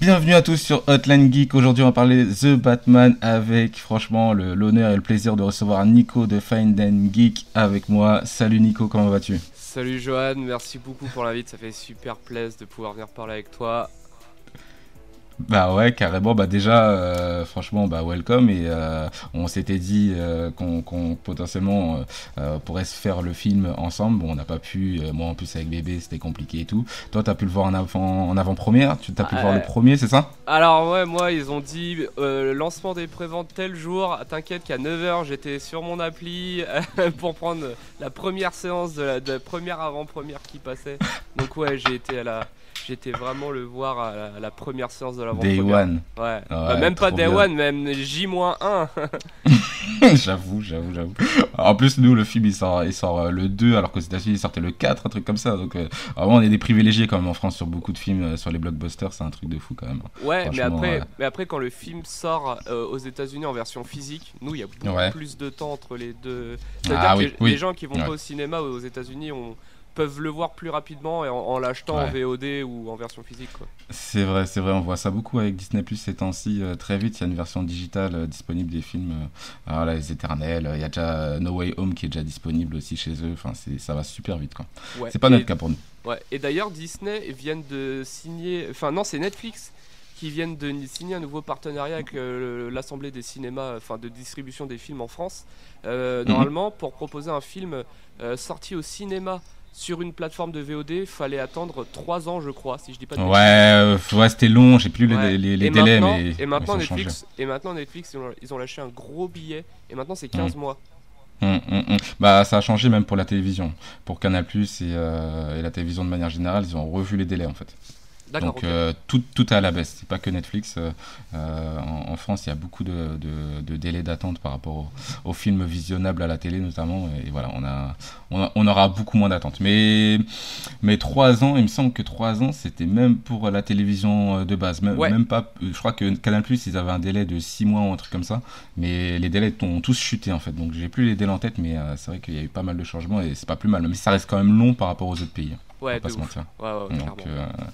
Bienvenue à tous sur Hotline Geek. Aujourd'hui, on va parler The Batman avec, franchement, l'honneur et le plaisir de recevoir Nico de Find Geek avec moi. Salut Nico, comment vas-tu? Salut Johan, merci beaucoup pour l'invite, ça fait super plaisir de pouvoir venir parler avec toi. Bah ouais, carrément. Bah déjà, euh, franchement, bah welcome. Et euh, on s'était dit euh, qu'on potentiellement pourrait se faire le film ensemble. Bon, on n'a pas pu. moi, en plus, avec bébé, c'était compliqué et tout. Toi, t'as pu le voir en avant, en avant-première. Tu t'as pu le voir le premier, c'est ça? Alors ouais, moi ils ont dit lancement des préventes tel jour, t'inquiète qu'à 9h j'étais sur mon appli pour prendre la première séance de la, de la première avant-première qui passait. Donc ouais, j'ai été à la... J'étais vraiment le voir à la, à la première séance de Day l'avant-première. One. Ouais. Ah Bah, même pas Day bien. One, même J-1. j'avoue, j'avoue, j'avoue. En plus, nous, le film, il sort, il sort euh, le 2, alors qu'aux États-Unis, il sortait le 4, un truc comme ça. Donc, euh, vraiment, on est des privilégiés quand même en France sur beaucoup de films, euh, sur les blockbusters, c'est un truc de fou quand même. Ouais, mais après, mais après quand le film sort euh, aux États-Unis en version physique, nous il y a beaucoup Ouais. plus de temps entre les deux. C'est-à-dire Ah que oui, les, oui. les gens qui vont Ouais. pas au cinéma aux États-Unis on peuvent le voir plus rapidement et en, en l'achetant en. VOD ou en version physique. C'est vrai, c'est vrai, on voit ça beaucoup avec Disney Plus ces temps-ci. euh, très vite, il y a une version digitale euh, disponible des films. euh, voilà, les éternels. Il y a déjà euh, No Way Home qui est déjà disponible aussi chez eux. Enfin, ça va super vite, quoi. Ouais. C'est pas et, notre cas pour nous. Ouais. Et d'ailleurs Disney viennent de signer, enfin non c'est Netflix qui viennent de signer un nouveau partenariat avec euh, l'Assemblée des cinémas, enfin de distribution des films en France, euh, Mhm. normalement pour proposer un film euh, sorti au cinéma sur une plateforme de VOD, fallait attendre 3 ans je crois, si je dis pas de Ouais, euh, ouais c'était long, j'ai plus les, Ouais. les- les et délais, mais. et maintenant. Netflix, et maintenant Netflix ils ont, ils ont lâché un gros billet et maintenant c'est 15 mois. Hum, hum, hum. Bah, ça a changé même pour la télévision. Pour Canal et, euh, et la télévision de manière générale, ils ont revu les délais en fait. Donc euh, tout, tout est à la baisse, c'est pas que Netflix. euh, euh, en, en France, il y a beaucoup de, de, de délais d'attente par rapport au- aux films visionnables à la télé notamment. Et voilà, on, a, on, a- on aura beaucoup moins d'attente. Mais, mais trois ans, il me semble que trois ans, c'était même pour la télévision de base. Même, Ouais. même pas, je crois que Canal ils avaient un délai de six mois ou un truc comme ça. Mais les délais ont tous chuté en fait. Donc j'ai plus les délais en tête, mais euh, c'est vrai qu'il y a eu pas mal de changements et c'est pas plus mal. Mais ça reste quand même long par rapport aux autres pays. On ouais, va pas se ouf. mentir. Ouais, ouais, ouais, Donc, clairement. euh,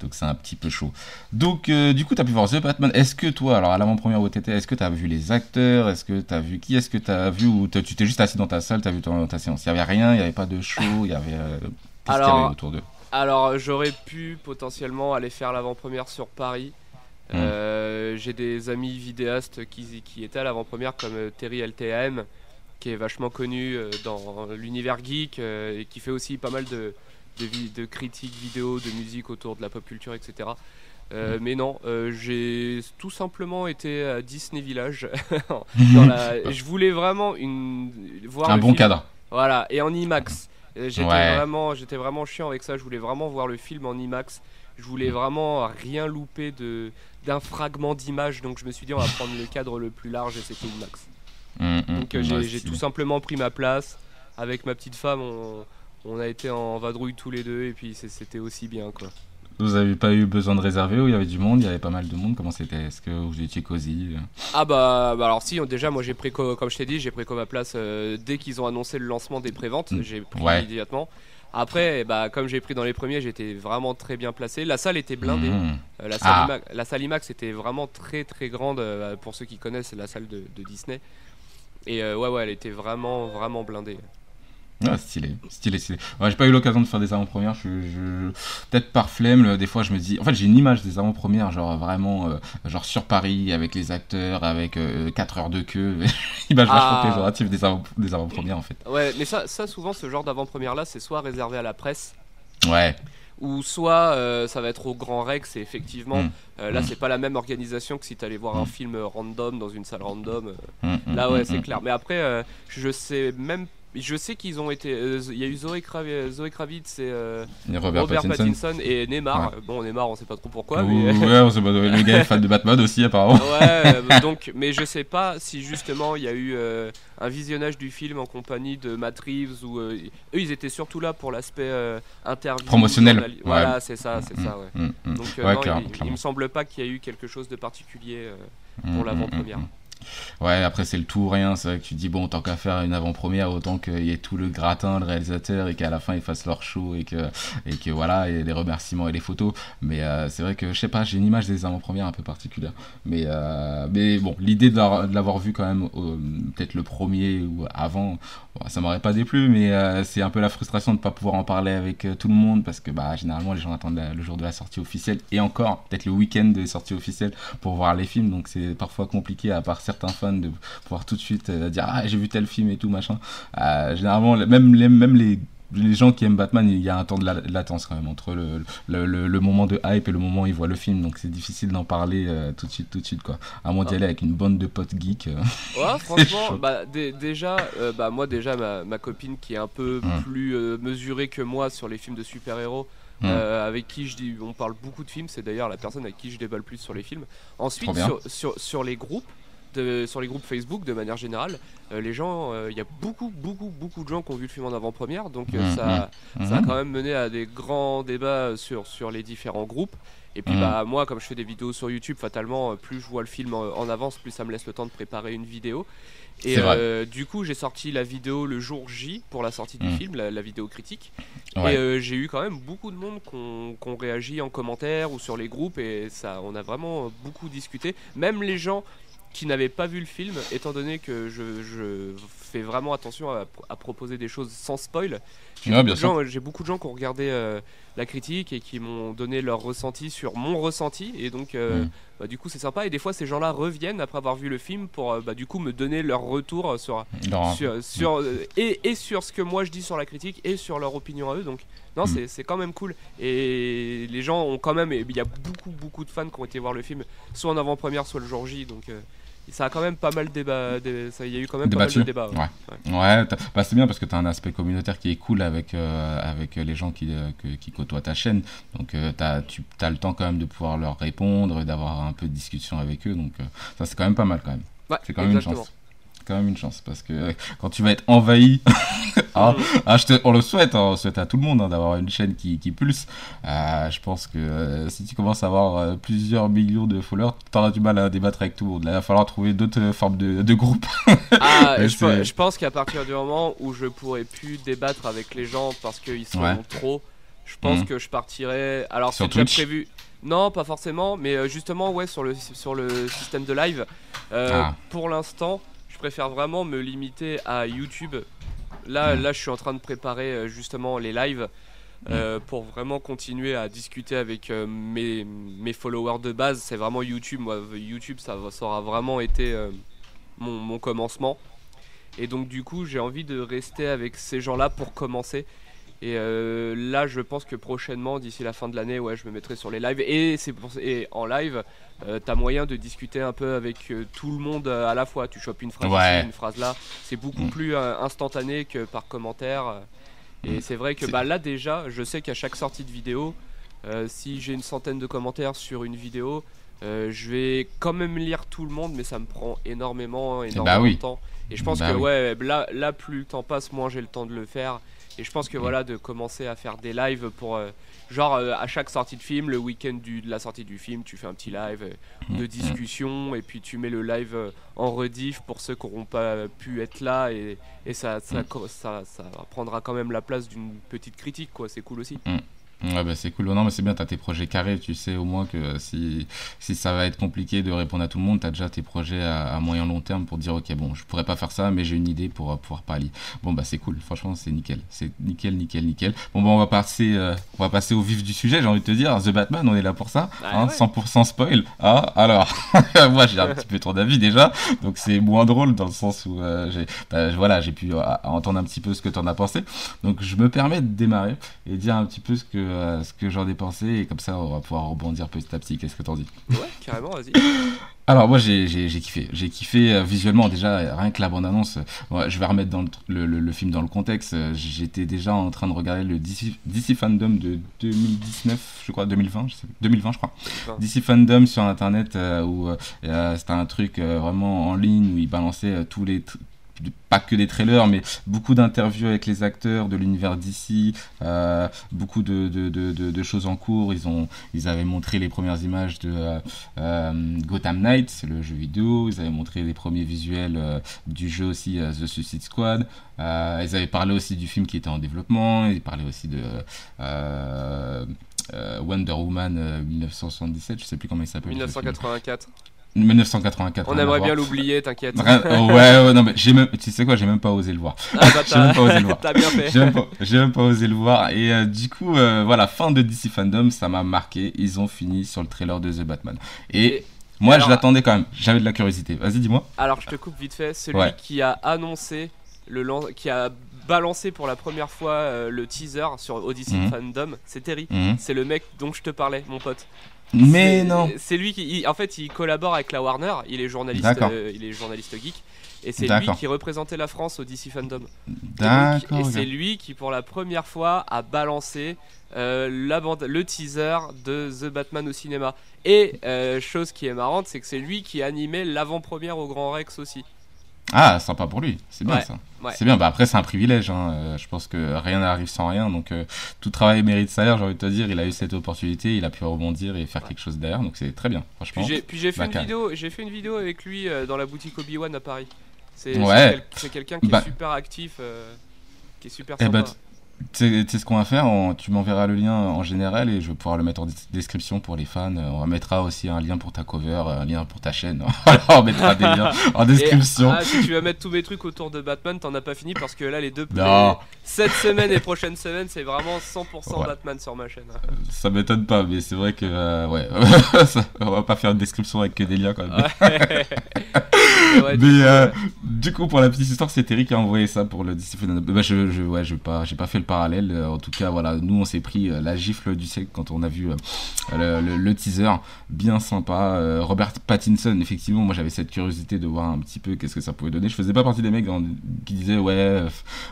donc c'est un petit peu chaud. Donc, euh, du coup, tu as pu voir The Batman. Est-ce que toi, alors à l'avant-première où t'étais, est-ce que tu as vu les acteurs? Est-ce que tu as vu qui? Est-ce que tu as vu Ou t'as- tu t'es juste assis dans ta salle, tu as vu ton, ta séance? Il n'y avait rien, il n'y avait pas de show, il y avait. euh, Qu'est-ce qu'il y Alors, avait autour d'eux Alors, j'aurais pu potentiellement aller faire l'avant-première sur Paris. Hmm. Euh, J'ai des amis vidéastes qui, qui étaient à l'avant-première, comme Terry LTM, qui est vachement connu dans l'univers geek et qui fait aussi pas mal de, de, critiques vidéo, de musique autour de la pop culture, etc. Euh. Mais non, euh, j'ai tout simplement été à Disney Village. dans la- Je voulais vraiment une... voir Un bon film. cadre. Voilà, et en IMAX. Euh, J'étais Ouais. vraiment, j'étais vraiment chiant avec ça. Je voulais vraiment voir le film en IMAX. Je voulais Mm. vraiment rien louper de d'un fragment d'image. Donc je me suis dit on va prendre le cadre le plus large et c'était IMAX. Hum, hum, Donc euh, j'ai tout simplement pris ma place avec ma petite femme. On, on a été en vadrouille tous les deux et puis c'était aussi bien quoi. Vous avez pas eu besoin de réserver ou il y avait du monde Il y avait pas mal de monde. Comment c'était? Est-ce que vous étiez cosy Ah bah, bah alors si, déjà moi j'ai pris, co- comme je t'ai dit, j'ai pris comme ma place euh, dès qu'ils ont annoncé le lancement des préventes, Mm. j'ai pris Ouais. immédiatement. Après, eh bah, comme j'ai pris dans les premiers, j'étais vraiment très bien placé. La salle était blindée. Hum. Euh, la, salle Ah. IMAX, la salle IMAX était vraiment très très grande euh, pour ceux qui connaissent la salle de, de Disney. Et euh, ouais ouais elle était vraiment vraiment blindée. Ah, stylé, stylé, stylé. Ouais, j'ai pas eu l'occasion de faire des avant-premières. Je, je- Peut-être par flemme, le- des fois je me dis. En fait, j'ai une image des avant-premières, genre vraiment, euh, genre sur Paris, avec les acteurs, avec 4 heures de queue. image Ah. vachement péjorative des avant- des avant-premières en fait. Ouais mais ça, ça souvent ce genre d'avant-première là c'est soit réservé à la presse Ouais, ou soit euh, ça va être au Grand Rex et effectivement Mm. euh, là Mm. c'est pas la même organisation que si t'allais voir un Mm. film random dans une salle random. euh, Là ouais c'est clair. Mais après euh, je sais même je sais qu'ils ont été. euh, Il y a eu Zoé, Krav- Zoé Kravitz et euh, Et Robert, Robert, Pattinson. Pattinson. et Neymar. Bon, Neymar, on sait pas trop pourquoi, mais. Ouais, on sait pas, le gars est fan de Batman aussi, apparemment. Ouais, euh, donc, mais je sais pas si justement il y a eu euh, un visionnage du film en compagnie de Matt Reeves ou euh, eux ils étaient surtout là pour l'aspect euh, interview Promotionnel, ouais. Voilà, c'est ça, c'est Mm, ça, ouais. mm, mm. Donc euh, non, clair- il, il me semble pas qu'il y a eu quelque chose de particulier. euh, Mm, pour mm, l'avant-première. Ouais, après c'est le tout ou rien, c'est vrai que tu dis bon, tant qu'à faire une avant-première, autant qu'il y ait tout le gratin, le réalisateur, et qu'à la fin ils fassent leur show, et que, et que voilà, et les remerciements et les photos. Mais euh, c'est vrai que, je sais pas, j'ai une image des avant-premières un peu particulière. Mais, euh, mais bon, l'idée de l'avoir- vu quand même, peut-être le premier ou avant, ça m'aurait pas déplu, mais euh, c'est un peu la frustration de pas pouvoir en parler avec tout le monde, parce que bah, généralement les gens attendent le jour de la sortie officielle, et encore, peut-être le week-end de sortie officielle pour voir les films, donc c'est parfois compliqué, à part certains fans, de pouvoir tout de suite euh, dire ah j'ai vu tel film et tout machin. Euh, généralement, même les, même les les gens qui aiment Batman, il y a un temps de la- latence quand même entre le, le, le- le moment de hype et le moment où ils voient le film, donc c'est difficile d'en parler euh, tout de suite, tout de suite quoi. À moins d'y Ah. aller avec une bande de potes geeks. euh. Ouais, franchement, bah, dé- déjà, euh, bah, moi déjà ma, ma copine qui est un peu Mm. plus mesurée que moi sur les films de super-héros, euh, avec qui je dis, on parle beaucoup de films, c'est d'ailleurs la personne avec qui je déballe le plus sur les films. Ensuite, sur, sur les groupes, de, sur les groupes Facebook de manière générale, euh, les gens, euh, il y a beaucoup, beaucoup, beaucoup de gens qui ont vu le film en avant-première, donc euh, Mm, ça, ça a Mhm. quand même mené à des grands débats sur, sur les différents groupes. Et puis bah moi comme je fais des vidéos sur YouTube fatalement plus je vois le film en, en avance plus ça me laisse le temps de préparer une vidéo. Et euh, du coup j'ai sorti la vidéo le jour J pour la sortie du film, la, la vidéo critique. Ouais. Et euh, j'ai eu quand même beaucoup de monde qui ont qui ont réagi en commentaire ou sur les groupes et ça on a vraiment beaucoup discuté. Même les gens qui n'avaient pas vu le film, étant donné que je, je fais vraiment attention à, à proposer des choses sans spoil. J'ai Ouais, beaucoup, beaucoup de gens qui ont regardé euh, la critique et qui m'ont donné leur ressenti sur mon ressenti. Et donc euh, Mm. bah, du coup c'est sympa. Et des fois ces gens-là reviennent après avoir vu le film pour euh, bah, du coup me donner leur retour sur Non, sur, sur, et, et sur ce que moi je dis sur la critique et sur leur opinion à eux. Donc non Mm. c'est- quand même cool. Et les gens ont quand même il y a beaucoup beaucoup de fans qui ont été voir le film soit en avant-première soit le jour J. Donc ça a quand même pas mal débat dé- ça il y a eu quand même Débattu. pas mal de débats ouais. Ouais. Bah, c'est bien parce que tu as un aspect communautaire qui est cool avec, euh, avec les gens qui, euh, que- qui côtoient ta chaîne. Donc euh, t'as- tu as le temps quand même de pouvoir leur répondre et d'avoir un peu de discussion avec eux. Donc euh, ça c'est quand même pas mal quand même. Ouais, C'est quand même une chance. Quand même une chance parce que euh, quand tu vas être envahi, ah, Mm. ah, je te- on le souhaite, hein, on le souhaite à tout le monde hein, d'avoir une chaîne qui, qui pulse. Euh, je pense que euh, si tu commences à avoir euh, plusieurs millions de followers, tu auras du mal à débattre avec tout le monde. Là, il va falloir trouver d'autres formes de, de groupes. Ah, je, pense qu'à partir du moment où je pourrais plus débattre avec les gens parce qu'ils sont Ouais. trop, je pense Mhm. que je partirais. Alors c'est déjà prévu. Non, pas forcément, mais justement, ouais, sur le, sur le système de live. Ah. Pour l'instant, préfère vraiment me limiter à YouTube. Là, là, je suis en train de préparer euh, justement les lives. euh, pour vraiment continuer à discuter avec euh, mes, followers de base, c'est vraiment YouTube. Moi, YouTube, ça, aura vraiment été mon commencement. Et donc du coup, j'ai envie de rester avec ces gens-là pour commencer. Et euh, là, je pense que prochainement, d'ici la fin de l'année, ouais, je me mettrai sur les lives. Et c'est pour et en live, euh, t'as moyen de discuter un peu avec euh, tout le monde euh, à la fois. Tu chopes une phrase Ouais. ici, une phrase là. C'est beaucoup Mm. plus instantané que par commentaire. Et Mm. c'est vrai que bah, là déjà, je sais qu'à chaque sortie de vidéo, si j'ai une centaine de commentaires sur une vidéo, je vais quand même lire tout le monde, mais ça me prend énormément, énormément bah oui. de temps. Et je pense Bah que oui. ouais, là, là, plus le temps passe, moins j'ai le temps de le faire. Et je pense que Mm. voilà, de commencer à faire des lives pour. euh, genre, euh, à chaque sortie de film, le week-end de la sortie du film, tu fais un petit live euh, de Mm. discussion. Et puis tu mets le live en rediff pour ceux qui n'auront pas pu être là. Et, et ça, Mm. ça, ça prendra quand même la place d'une petite critique, quoi. C'est cool aussi. Ouais, bah c'est cool. Non, mais c'est bien, t'as tes projets carrés. Tu sais au moins que si, si ça va être compliqué de répondre à tout le monde, t'as déjà tes projets à, à moyen long terme pour dire, ok, bon, je pourrais pas faire ça, mais j'ai une idée pour euh, pouvoir parler. Bon, bah c'est cool. Franchement, c'est nickel. C'est nickel, nickel, nickel. Bon, bah on va passer, euh, on va passer au vif du sujet, j'ai envie de te dire. The Batman, on est là pour ça. Ah hein, ouais. 100% spoil. Ah, alors, moi j'ai un petit peu ton avis déjà. Donc c'est moins drôle dans le sens où euh, j'ai, bah, voilà, j'ai pu euh, entendre un petit peu ce que t'en as pensé. Donc je me permets de démarrer et dire un petit peu ce que, euh, ce que j'en ai pensé et comme ça on va pouvoir rebondir petit à petit. Qu'est-ce que t'en dis? Ouais, carrément, vas-y. Alors moi j'ai kiffé, j'ai kiffé euh, visuellement déjà rien que la bande annonce. je vais remettre dans le, tr- le, le- le film dans le contexte. Euh, J'étais déjà en train de regarder le DC, DC Fandom de 2019, je crois 2020, je sais plus, 2020 je crois. DC Fandom sur internet où c'était un truc vraiment en ligne où ils balançaient tous les pas que des trailers mais beaucoup d'interviews avec les acteurs de l'univers DC euh, beaucoup de, choses en cours ils ont ils avaient montré les premières images de euh, euh, Gotham Knights le jeu vidéo ils avaient montré les premiers visuels euh, du jeu aussi The Suicide Squad ils avaient parlé aussi du film qui était en développement ils parlaient aussi de Wonder Woman euh, 1977 je sais plus comment il s'appelle ce film. 1984. 1984 On à aimerait bien l'oublier, t'inquiète. Oh, ouais, ouais, non, mais j'ai même, tu sais quoi, j'ai même pas osé le voir. Ah bah J'ai même pas osé le voir. t'as bien fait. J'ai même, pas- j'ai même pas osé le voir. Et euh, du coup, euh, voilà, fin de DC Fandom, ça m'a marqué. Ils ont fini sur le trailer de The Batman. Et, Et- moi, alors- je l'attendais quand même. J'avais de la curiosité. Vas-y, dis-moi. Alors je te coupe vite fait, celui Ouais. qui a annoncé le qui a balancé pour la première fois euh, le teaser sur Odyssey Mhm. Fandom, c'est Terry. Mhm. C'est le mec dont je te parlais, mon pote. Mais non. C'est lui qui, il- en fait, il collabore avec la Warner. Il est journaliste, euh, il est journaliste geek, et c'est lui qui représentait la France au DC Fandom. D'accord. Et c'est lui qui, pour la première fois, a balancé euh, la bande, le teaser de The Batman au cinéma. Et euh, chose qui est marrante, c'est que c'est lui qui animait l'avant-première au Grand Rex aussi. Ah, sympa pour lui. C'est bien Ouais, ça. ouais. C'est bien. Bah après, c'est un privilège. hein. Euh, je pense que rien n'arrive sans rien. Donc, euh, tout travail mérite salaire. J'ai envie de te dire, il a eu cette opportunité, il a pu rebondir et faire quelque chose derrière. Donc, c'est très bien. Franchement. Puis j'ai, fait Bah, une carré. vidéo, j'ai fait une vidéo avec lui euh, dans la boutique Obi Wan à Paris. C'est, quelqu'un qui Bah. est super actif, qui est super Eh sympa. ben, sais tu sais ce qu'on va faire on- Tu m'enverras le lien en général et je vais pouvoir le mettre en description pour les fans. Euh, On mettra aussi un lien pour ta cover, un lien pour ta chaîne. On mettra des liens en Et, description. ah, si tu vas mettre tous mes trucs autour de Batman, t'en as pas fini parce que là, les deux Non. cette semaine et prochaine semaine, c'est vraiment 100% Ouais. Batman sur ma chaîne. Ça m'étonne pas, mais c'est vrai que euh, ouais, on va pas faire une description avec que des liens quand même. Ouais. Ouais, Mais coup, euh, du coup, pour la petite histoire, c'est Terry qui a envoyé ça pour le Fandom. Bah, je, je, ouais, je, pas, j'ai pas fait le parallèle. Euh, En tout cas, voilà, nous, on s'est pris euh, la gifle du siècle quand on a vu euh, le, le- le teaser. Bien sympa. Robert Pattinson, effectivement, moi, j'avais cette curiosité de voir un petit peu qu'est-ce que ça pouvait donner. Je faisais pas partie des mecs en- qui disaient, ouais,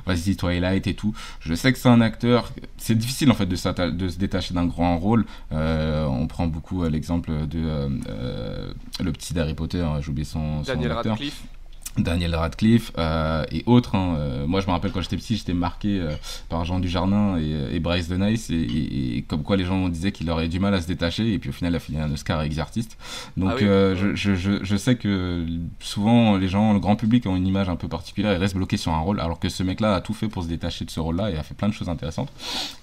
vas-y, Twilight et tout. Je sais que c'est un acteur. C'est difficile, en fait, de, de se détacher d'un grand rôle. Euh, on prend beaucoup l'exemple de euh, le petit d'Harry Potter, hein, j'ai oublié son, son Daniel acteur. Radcliffe. Daniel Radcliffe euh, et autres. hein. Euh, moi, je me rappelle quand j'étais petit, j'étais marqué euh, par Jean Dujardin et, et Bryce de Nice, et, et- et comme quoi les gens disaient qu'il aurait du mal à se détacher, et puis au final, il a fini un Oscar avec The Artist. Donc, Ah oui. euh, je, je, je, je sais que souvent, les gens, le grand public, ont une image un peu particulière et restent bloqués sur un rôle, alors que ce mec-là a tout fait pour se détacher de ce rôle-là et a fait plein de choses intéressantes.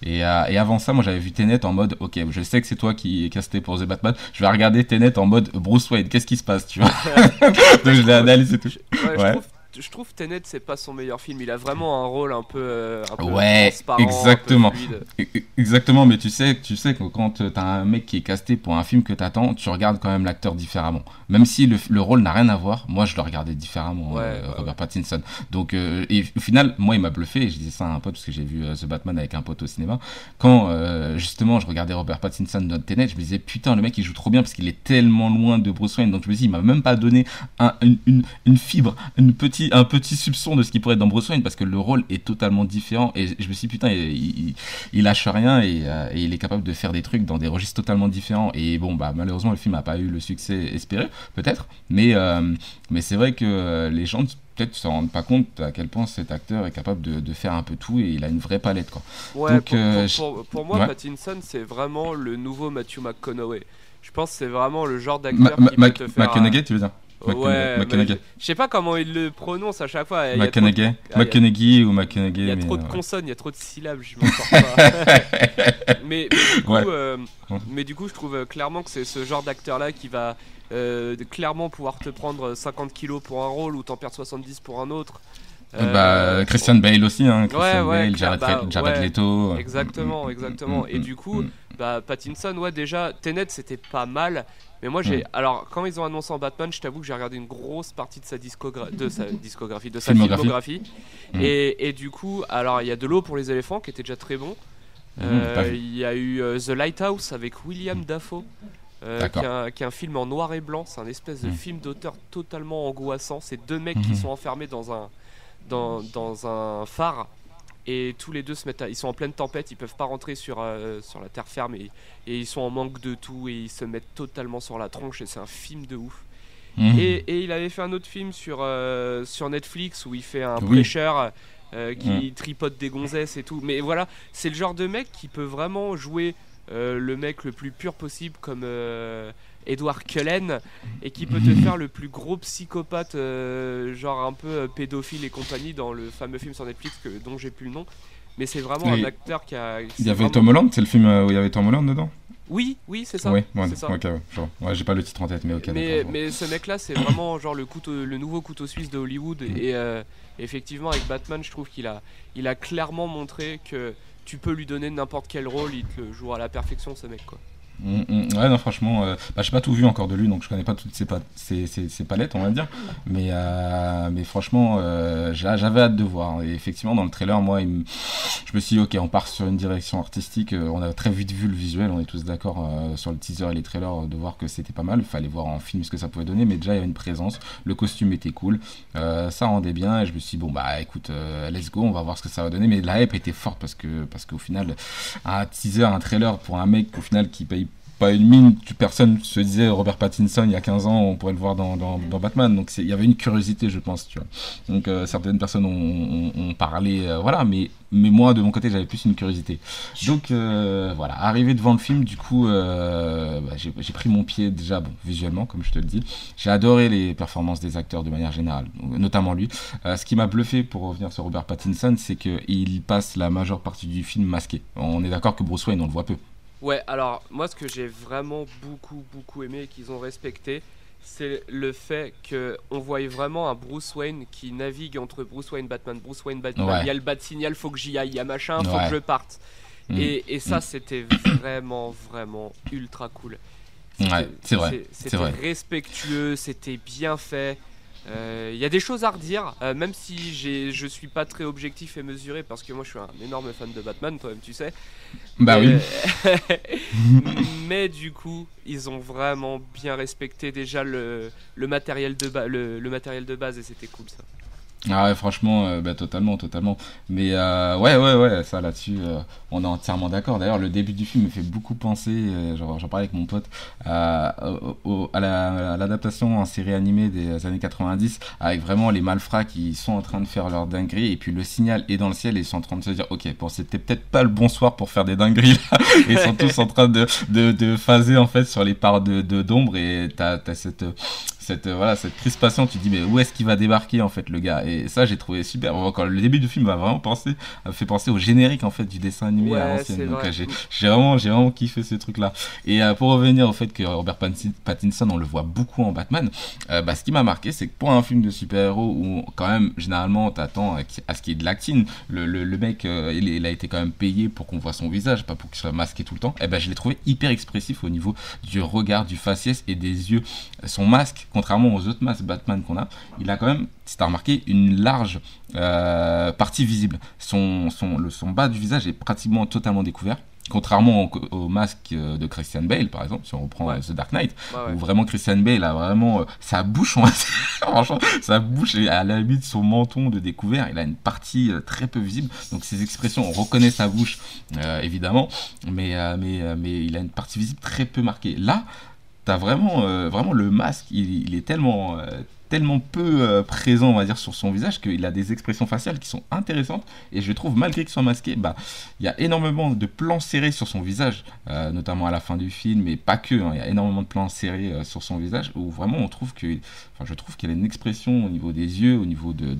Et, euh, et avant ça, moi, j'avais vu Tenet en mode, ok, je sais que c'est toi qui est casté pour The Batman, je vais regarder Tenet en mode Bruce Wayne, qu'est-ce qui se passe, tu vois? Donc, je l'ai analysé tout. Ouais, Ouais. Je trouve, je trouve Tenet c'est pas son meilleur film. Il a vraiment un rôle un peu, euh, un peu Ouais, transparent, un peu exactement. fluide. E- Exactement, mais tu sais, tu sais que quand euh, t'as un mec qui est casté pour un film que t'attends, tu regardes quand même l'acteur différemment. Même si le, le rôle n'a rien à voir, moi je le regardais différemment, Ouais, euh, ouais, Robert ouais. Pattinson. Donc, euh, et au final, moi il m'a bluffé, et je disais ça à un pote parce que j'ai vu euh, The Batman avec un pote au cinéma. Quand justement je regardais Robert Pattinson dans Tenet, je me disais putain, le mec il joue trop bien parce qu'il est tellement loin de Bruce Wayne. Donc je me dis, il m'a même pas donné un- une, une, une fibre, une petit, un petit soupçon de ce qui pourrait être dans Bruce Wayne parce que le rôle est totalement différent. Et je me suis dit, putain, il, il, il lâche rien et, euh, et il est capable de faire des trucs dans des registres totalement différents. Et bon, bah malheureusement, le film n'a pas eu le succès espéré, peut-être. Mais, euh, mais c'est vrai que les gens peut-être se rendent pas compte à quel point cet acteur est capable de, de faire un peu tout et il a une vraie palette quoi. Ouais, Donc, pour, euh, pour- pour- pour moi, ouais. Pattinson, c'est vraiment le nouveau Matthew McConaughey. Je pense que c'est vraiment le genre d'acteur qui peut te faire. McConaughey, tu veux dire? Ouais, je- sais pas comment il le prononce à chaque fois. McConaughey, ah, il y a- McConaughey ou Il y a trop de euh, ouais. consonnes, il y a trop de syllabes, je m'en sors pas. mais, mais du coup, Ouais. euh, mais du coup, je trouve euh, clairement que c'est ce genre d'acteur-là qui va euh, clairement pouvoir te prendre 50 kilos pour un rôle ou t'en perdre 70 pour un autre. Euh, bah, Christian Bale aussi, hein, Christian ouais, Bale, Jared, bah, Jared. Leto. euh, Exactement, mm, exactement. mm, Et mm, du coup, mm. bah, Pattinson, ouais, déjà, Tenet, c'était pas mal. Mais moi, j'ai. Mm. Alors, quand ils ont annoncé en Batman, je t'avoue que j'ai regardé une grosse partie de sa, discogra- de sa discographie, de sa Filmographie. Mm. Et, et du coup, alors, il y a de l'eau pour les éléphants qui était déjà très bon. Mhm, Euh. Il y a eu euh, The Lighthouse avec William Dafoe. euh, qui, est un, qui est un film en noir et blanc. C'est un espèce de Mm. film d'auteur totalement angoissant. C'est deux mecs qui sont enfermés dans un, dans, dans un phare. Et tous les deux se mettent à- Ils sont en pleine tempête, ils peuvent pas rentrer sur, euh, sur la terre ferme et, et ils sont en manque de tout et ils se mettent totalement sur la tronche et c'est un film de ouf. Mhm. Et, et il avait fait un autre film sur, euh, sur Netflix où il fait un Oui. prêcheur euh, qui tripote des gonzesses et tout. Mais voilà, c'est le genre de mec qui peut vraiment jouer le mec le plus pur possible comme Edward Cullen et qui peut te faire le plus gros psychopathe, euh, genre un peu euh, pédophile et compagnie dans le fameux film sur Netflix que, dont j'ai plus le nom. Mais c'est vraiment un acteur qui a. Il y avait vraiment- Tom Holland, c'est le film euh, où il y avait Tom Holland dedans? Oui, oui, c'est ça. Oui, ouais, c'est ça. genre, ouais, j'ai pas le titre en tête, mais ok. mais, mais ce mec-là, c'est vraiment genre le, couteau, le nouveau couteau suisse de Hollywood. Mm. Et euh, effectivement, avec Batman, je trouve qu'il a, il a clairement montré que tu peux lui donner n'importe quel rôle, il te le joue à la perfection, ce mec. Quoi. Mm, mm, ouais, non, franchement, euh, bah, pas tout vu encore de lui, donc je connais pas toutes ses, pa- ses, ses- ses palettes, on va dire. Mais, euh, mais franchement, euh, j'a- j'avais hâte de voir. Et effectivement, dans le trailer, moi, je me suis dit, ok, on part sur une direction artistique. euh, on a très vite vu le visuel, on est tous d'accord sur le teaser et les trailers de voir que c'était pas mal. Il fallait voir en film ce que ça pouvait donner, mais déjà, il y avait une présence. Le costume était cool, ça rendait bien. Et je me suis dit, bon, bah écoute, let's go, on va voir ce que ça va donner. Mais la hype était forte parce que parce qu'au final, un teaser, un trailer pour un mec au final qui paye pas une mine, personne se disait Robert Pattinson il y a 15 ans, on pourrait le voir dans, dans, dans Batman. Donc il y avait une curiosité, je pense, tu vois. Donc euh, certaines personnes ont, ont- ont parlé, euh, voilà, mais, mais moi de mon côté j'avais plus une curiosité. Donc euh, voilà, arrivé devant le film, du coup, bah, j'ai pris mon pied déjà, bon, visuellement, comme je te le dis. J'ai adoré les performances des acteurs de manière générale, notamment lui. Ce qui m'a bluffé pour revenir sur Robert Pattinson, c'est qu'il passe la majeure partie du film masqué. On est d'accord que Bruce Wayne, on le voit peu. Ouais, alors moi, ce que j'ai vraiment beaucoup, beaucoup aimé et qu'ils ont respecté, c'est le fait que on voyait vraiment un Bruce Wayne qui navigue entre Bruce Wayne, Batman, Bruce Wayne, Batman. Ouais. Il y a le bat signal, faut que j'y aille. Il y a machin, faut Ouais. que je parte. Mm. Et, et ça, c'était vraiment, vraiment ultra cool. Ouais, c'est vrai, C'était respectueux, c'était bien fait. Euh, Il y a des choses à redire, euh, même si je suis pas très objectif et mesuré parce que moi je suis un énorme fan de Batman, toi-même tu sais. Bah oui. Mais- Mais du coup, ils ont vraiment bien respecté déjà le, le matériel de le matériel de base et c'était cool ça. Ah ouais, franchement, euh, bah, totalement, totalement. Mais euh, ouais, ouais, ouais, ça là-dessus, euh, on est entièrement d'accord. D'ailleurs, le début du film me fait beaucoup penser, euh, j'en parlais avec mon pote, euh, au- au- à la- à l'adaptation en série animée des années 90, avec vraiment les malfrats qui sont en train de faire leur dinguerie, et puis le signal est dans le ciel, et ils sont en train de se dire, ok, bon, c'était peut-être pas le bon soir pour faire des dingueries là. Et ils sont tous en train de, de, de phaser en fait sur les parts de de- d'ombre, et t'as as cette cette euh, voilà cette crispation tu te dis mais où est-ce qu'il va débarquer en fait le gars? Et ça j'ai trouvé super. Vraiment, quand le début du film m'a vraiment pensé m'a fait penser au générique en fait du dessin animé Ouais, à l'ancienne donc vrai. euh, j'ai vraiment j'ai vraiment kiffé ce truc là et euh, pour revenir au fait que Robert Pattinson, on le voit beaucoup en Batman euh, bah, ce qui m'a marqué c'est que pour un film de super-héros où quand même généralement t'attends à, ce qu'il y ait de l'actine le, le, le mec euh, il, il a été quand même payé pour qu'on voit son visage pas pour qu'il soit masqué tout le temps. Et ben je l'ai trouvé hyper expressif au niveau du regard du faciès et des yeux. Son masque, contrairement aux autres masques Batman qu'on a, il a quand même, si t'as remarqué, une large euh, partie visible. Son, son, le, son bas du visage est pratiquement totalement découvert. Contrairement au, au masque euh, de Christian Bale, par exemple, si on reprend Ouais. euh, The Dark Knight, Ouais, ouais. où vraiment Christian Bale a vraiment euh, sa bouche, on va dire, franchement, sa bouche est à la limite son menton de découvert. Il a une partie euh, très peu visible, donc ses expressions, on reconnaît sa bouche, euh, évidemment, mais, mais, mais il a une partie visible très peu marquée. Là, t'as vraiment, euh, vraiment le masque, il, est tellement, euh, tellement peu euh, présent, on va dire, sur son visage qu'il a des expressions faciales qui sont intéressantes. Et je trouve, malgré qu'il soit masqué, bah, il y a énormément de plans serrés sur son visage, euh, notamment à la fin du film, mais pas que. hein, il y a énormément de plans serrés euh, sur son visage où vraiment on trouve que, enfin, je trouve qu'il a une expression au niveau des yeux, au niveau de,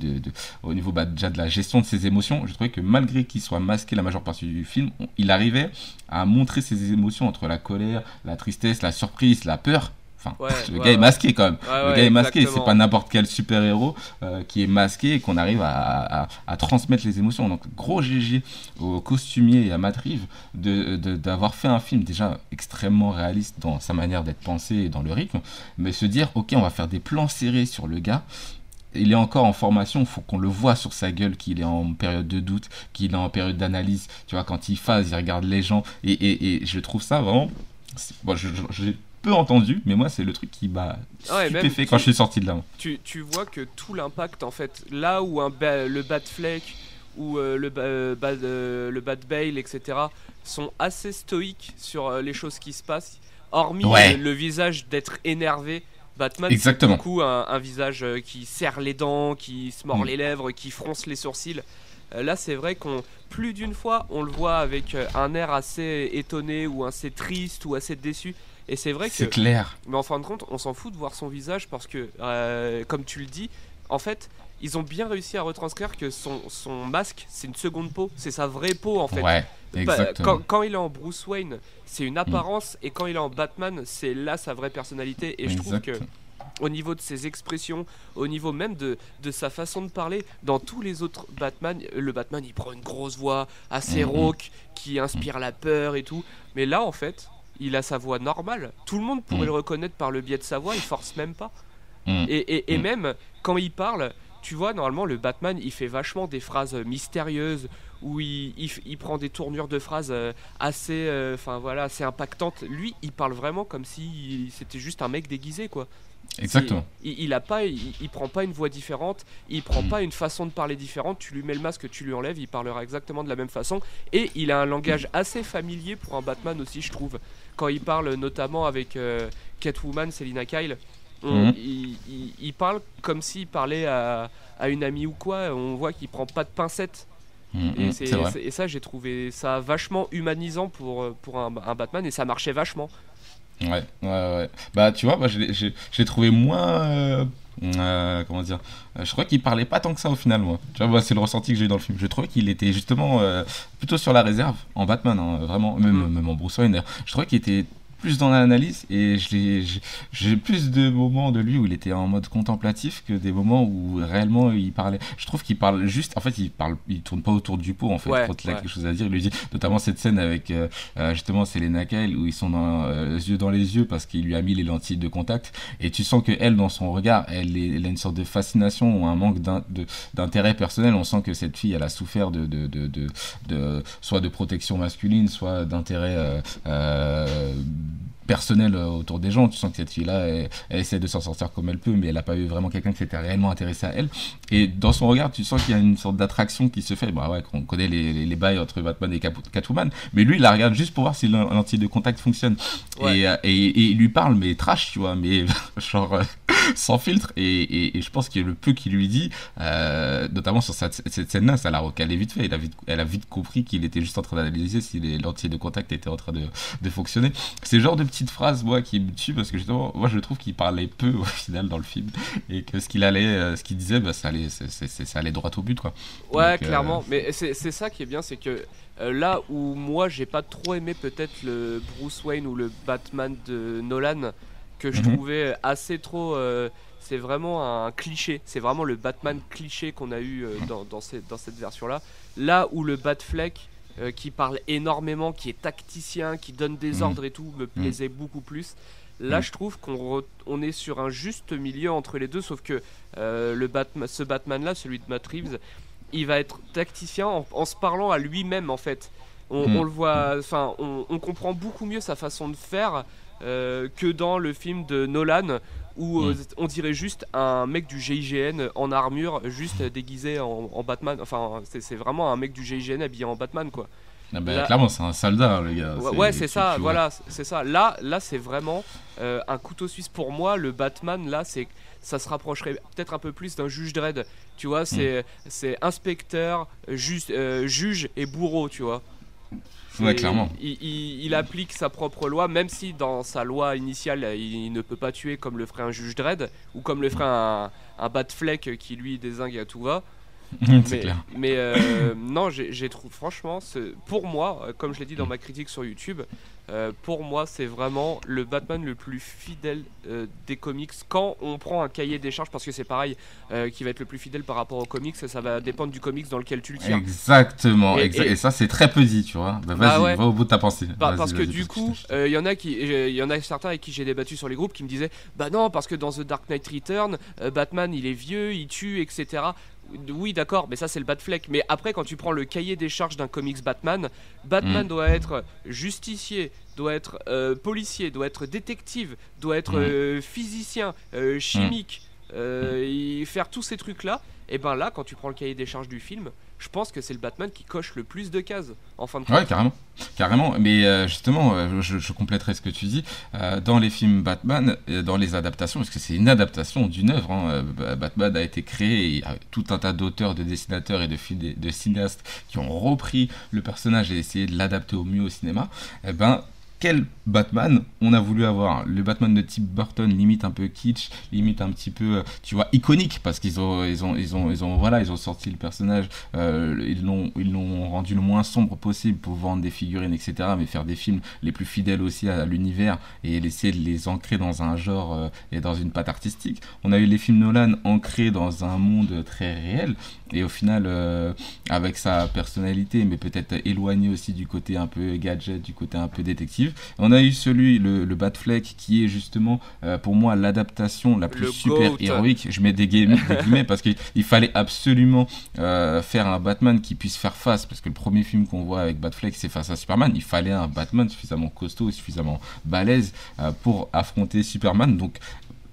au niveau bah, déjà de la gestion de ses émotions. Je trouvais que malgré qu'il soit masqué la majeure partie du film, il arrivait à montrer ses émotions entre la colère, la tristesse, la surprise, la peur. Enfin, Ouais, le ouais, gars est masqué quand même. Ouais, le gars est masqué, c'est pas n'importe quel super-héros euh, qui est masqué et qu'on arrive à, à- à transmettre les émotions. Donc gros GG au costumier et à Matt Reeves de- de- d'avoir fait un film déjà extrêmement réaliste dans sa manière d'être pensé et dans le rythme, mais se dire ok on va faire des plans serrés sur le gars. Il est encore en formation, il faut qu'on le voit sur sa gueule, qu'il est en période de doute, qu'il est en période d'analyse. Tu vois, quand il phase, il regarde les gens. Et, et, et je trouve ça vraiment. bon, j'ai peu entendu, mais moi, c'est le truc qui m'a ouais, stupéfait tu- quand je suis sorti de là. tu, tu vois que tout l'impact en fait là où un le Bad Fleck ou euh, le, euh, bad, euh, le Bad Bale etc sont assez stoïques sur euh, les choses qui se passent hormis Ouais. le, le visage d'être énervé Batman c'est beaucoup un, un visage qui serre les dents qui se mord Mm. les lèvres qui fronce les sourcils là c'est vrai qu'on plus d'une fois on le voit avec un air assez étonné ou assez triste ou assez déçu et c'est vrai que C'est clair. mais en fin de compte, on s'en fout de voir son visage parce que, euh, comme tu le dis, en fait, ils ont bien réussi à retranscrire que son, son masque, c'est une seconde peau, c'est sa vraie peau en fait. Ouais, Pas- exactement. quand, quand il est en Bruce Wayne, c'est une apparence, et quand il est en Batman, c'est là sa vraie personnalité. Et je trouve que, au niveau de ses expressions, au niveau même de, de sa façon de parler, dans tous les autres Batman, le Batman il prend une grosse voix assez Mhm. rauque qui inspire la peur et tout. Mais là en fait, il a sa voix normale. Tout le monde pourrait Mhm. le reconnaître par le biais de sa voix, il force même pas. Mm. Et, et- et Mm. même quand il parle, tu vois, normalement, le Batman, il fait vachement des phrases euh, mystérieuses où il, il f- il prend des tournures de phrases euh, assez, euh, voilà, assez impactantes. Lui, il parle vraiment comme si c'était juste un mec déguisé, quoi. Exactement. Il, il a pas, il, il prend pas une voix différente, il prend Mm. pas une façon de parler différente. Tu lui mets le masque, tu lui enlèves, il parlera exactement de la même façon. Et il a un langage assez familier pour un Batman aussi, je trouve. Quand il parle notamment avec euh, Catwoman, Selina Kyle, on- Mhm. il, il- il parle comme s'il parlait à, à une amie ou quoi. On voit qu'il prend pas de pincettes. Et, vrai. c'est- et ça, j'ai trouvé ça vachement humanisant pour, euh, pour un, un Batman et ça marchait vachement. Ouais, ouais, ouais. Bah, tu vois, moi, je l'ai trouvé moins. euh, euh, comment dire euh, Je crois qu'il parlait pas tant que ça au final, moi. Tu vois, c'est le ressenti que j'ai eu dans le film. Je trouvais qu'il était justement euh, plutôt sur la réserve en Batman, hein, vraiment. Même, Mm. même en Bruce Wayne. Je trouvais qu'il était plus dans l'analyse et j'ai- plus de moments de lui où il était en mode contemplatif que des moments où réellement il parlait. Je trouve qu'il parle juste, en fait, il parle, il tourne pas autour du pot en fait. Ouais, quand il a ouais. quelque chose à dire, il lui dit notamment cette scène avec euh, euh, justement Selena Kyle où ils sont dans, euh, les yeux dans les yeux parce qu'il lui a mis les lentilles de contact et tu sens que elle dans son regard, elle, est- elle a une sorte de fascination ou un manque d'intérêt personnel. On sent que cette fille, elle a souffert de, de, de, de, de- soit de protection masculine, soit d'intérêt euh, euh, personnel euh, autour des gens. Tu sens que cette fille-là, elle, elle essaie de s'en sortir comme elle peut, mais elle n'a pas eu vraiment quelqu'un qui s'était réellement intéressé à elle. Et dans son regard, tu sens qu'il y a une sorte d'attraction qui se fait. Bah ouais, on connaît les, les, les bails entre Batman et Catwoman, mais lui, il la regarde juste pour voir si l'an- lentille de contact fonctionne. Ouais. Et, euh, et, et il lui parle, mais trash, tu vois, mais genre euh, sans filtre. Et, et, je pense que le peu qu'il lui dit, euh, notamment sur cette, cette scène-là, ça l'a recalé vite fait. Il a vite, elle a vite compris qu'il était juste en train d'analyser si lentilles de contact étaient en train de, de fonctionner. C'est genre de petites phrases, moi, qui me tue parce que justement, moi, je trouve qu'il parlait peu au final dans le film et que ce qu'il allait, euh, ce qu'il disait, bah, ça allait, c'est- ça allait droit au but, quoi. Ouais, Donc, euh, clairement. Mais c'est ça qui est bien, c'est que euh, là où moi j'ai pas trop aimé peut-être le Bruce Wayne ou le Batman de Nolan, que je Mhm. trouvais assez trop. euh, c'est vraiment un cliché. C'est vraiment le Batman cliché qu'on a eu dans, dans, cette, dans cette version-là. Là où le Batfleck, euh, qui parle énormément, qui est tacticien, qui donne des Mhm. ordres et tout, me plaisait beaucoup plus. Là, Mhm. je trouve qu'on on est sur un juste milieu entre les deux, sauf que euh, le Batman, ce Batman-là, celui de Matt Reeves, il va être tacticien en, en se parlant à lui-même en fait. On, Mm. on le voit, enfin, on, on comprend beaucoup mieux sa façon de faire euh, que dans le film de Nolan où euh, Mm. on dirait juste un mec du GIGN en armure, juste déguisé en, en Batman. Enfin, c'est vraiment un mec du GIGN habillé en Batman quoi. Ah bah, Là- Clairement, c'est un soldat, le gars. Ouais, ouais, c'est ça, voilà, c'est- ça. Là, là c'est vraiment euh, un couteau suisse pour moi. Le Batman, là, c'est ça se rapprocherait peut-être un peu plus d'un juge Dredd. Tu vois, c'est Hmm. c'est inspecteur, juge, euh, juge et bourreau, tu vois. Ouais, C'est- clairement. Il, il- il applique sa propre loi, même si dans sa loi initiale, il, ne peut pas tuer comme le ferait un juge Dredd ou comme le ferait un, un Batfleck qui lui désingue à tout va. c'est Mais, clair. mais euh, non, j'ai trouvé, franchement, pour moi, euh, comme je l'ai dit dans ma critique sur YouTube, euh, pour moi, c'est vraiment le Batman le plus fidèle euh, des comics. Quand on prend un cahier des charges, parce que c'est pareil, euh, qui va être le plus fidèle par rapport aux comics, ça va dépendre du comics dans lequel tu le tires. Exactement, Et- exa- et- et, ça c'est très peu dit, tu vois. Bah, Bah vas-y, ouais. va au bout de ta pensée. Bah, parce que du coup, il y en a qui, il y en a certains avec qui j'ai débattu sur les groupes qui me disaient, bah non, parce que dans The Dark Knight Return, Batman il est vieux, il tue, etc. Oui, d'accord, mais ça c'est le Batfleck. Mais après, quand tu prends le cahier des charges d'un comics Batman, Batman Mm. doit être justicier, doit être euh, policier, doit être détective, doit être Mm. euh, physicien, euh, chimique, euh, et faire tous ces trucs-là. Et ben là, quand tu prends le cahier des charges du film, je pense que c'est le Batman qui coche le plus de cases en fin de compte. Ouais, carrément. Carrément. Mais euh, justement, euh, je, je compléterai ce que tu dis. Euh, dans les films Batman, dans les adaptations, parce que c'est une adaptation d'une œuvre, hein, Ba- Batman a été créé, et tout un tas d'auteurs, de dessinateurs et de, de cinéastes qui ont repris le personnage et essayé de l'adapter au mieux au cinéma. Eh ben, quel Batman on a voulu avoir Le Batman de Tim Burton, limite un peu kitsch, limite un petit peu, euh, tu vois, iconique, parce qu'ils ont, ils ont, ils sorti le personnage euh, ils l'ont rendu le moins sombre possible pour vendre des figurines etc mais faire des films les plus fidèles aussi à l'univers et essayer de les ancrer dans un genre euh, et dans une patte artistique. On a eu les films Nolan ancrés dans un monde très réel et au final avec sa personnalité mais peut-être éloigné aussi du côté un peu gadget du côté un peu détective on a eu celui le, le Batfleck qui est justement euh, pour moi l'adaptation la plus Le super GOAT. héroïque je mets des guillemets parce qu'il il fallait absolument euh, faire un Batman qui puisse faire face, parce que le premier film qu'on voit avec Batfleck, c'est face à Superman. Il fallait un Batman suffisamment costaud, suffisamment balèze euh, pour affronter Superman. Donc,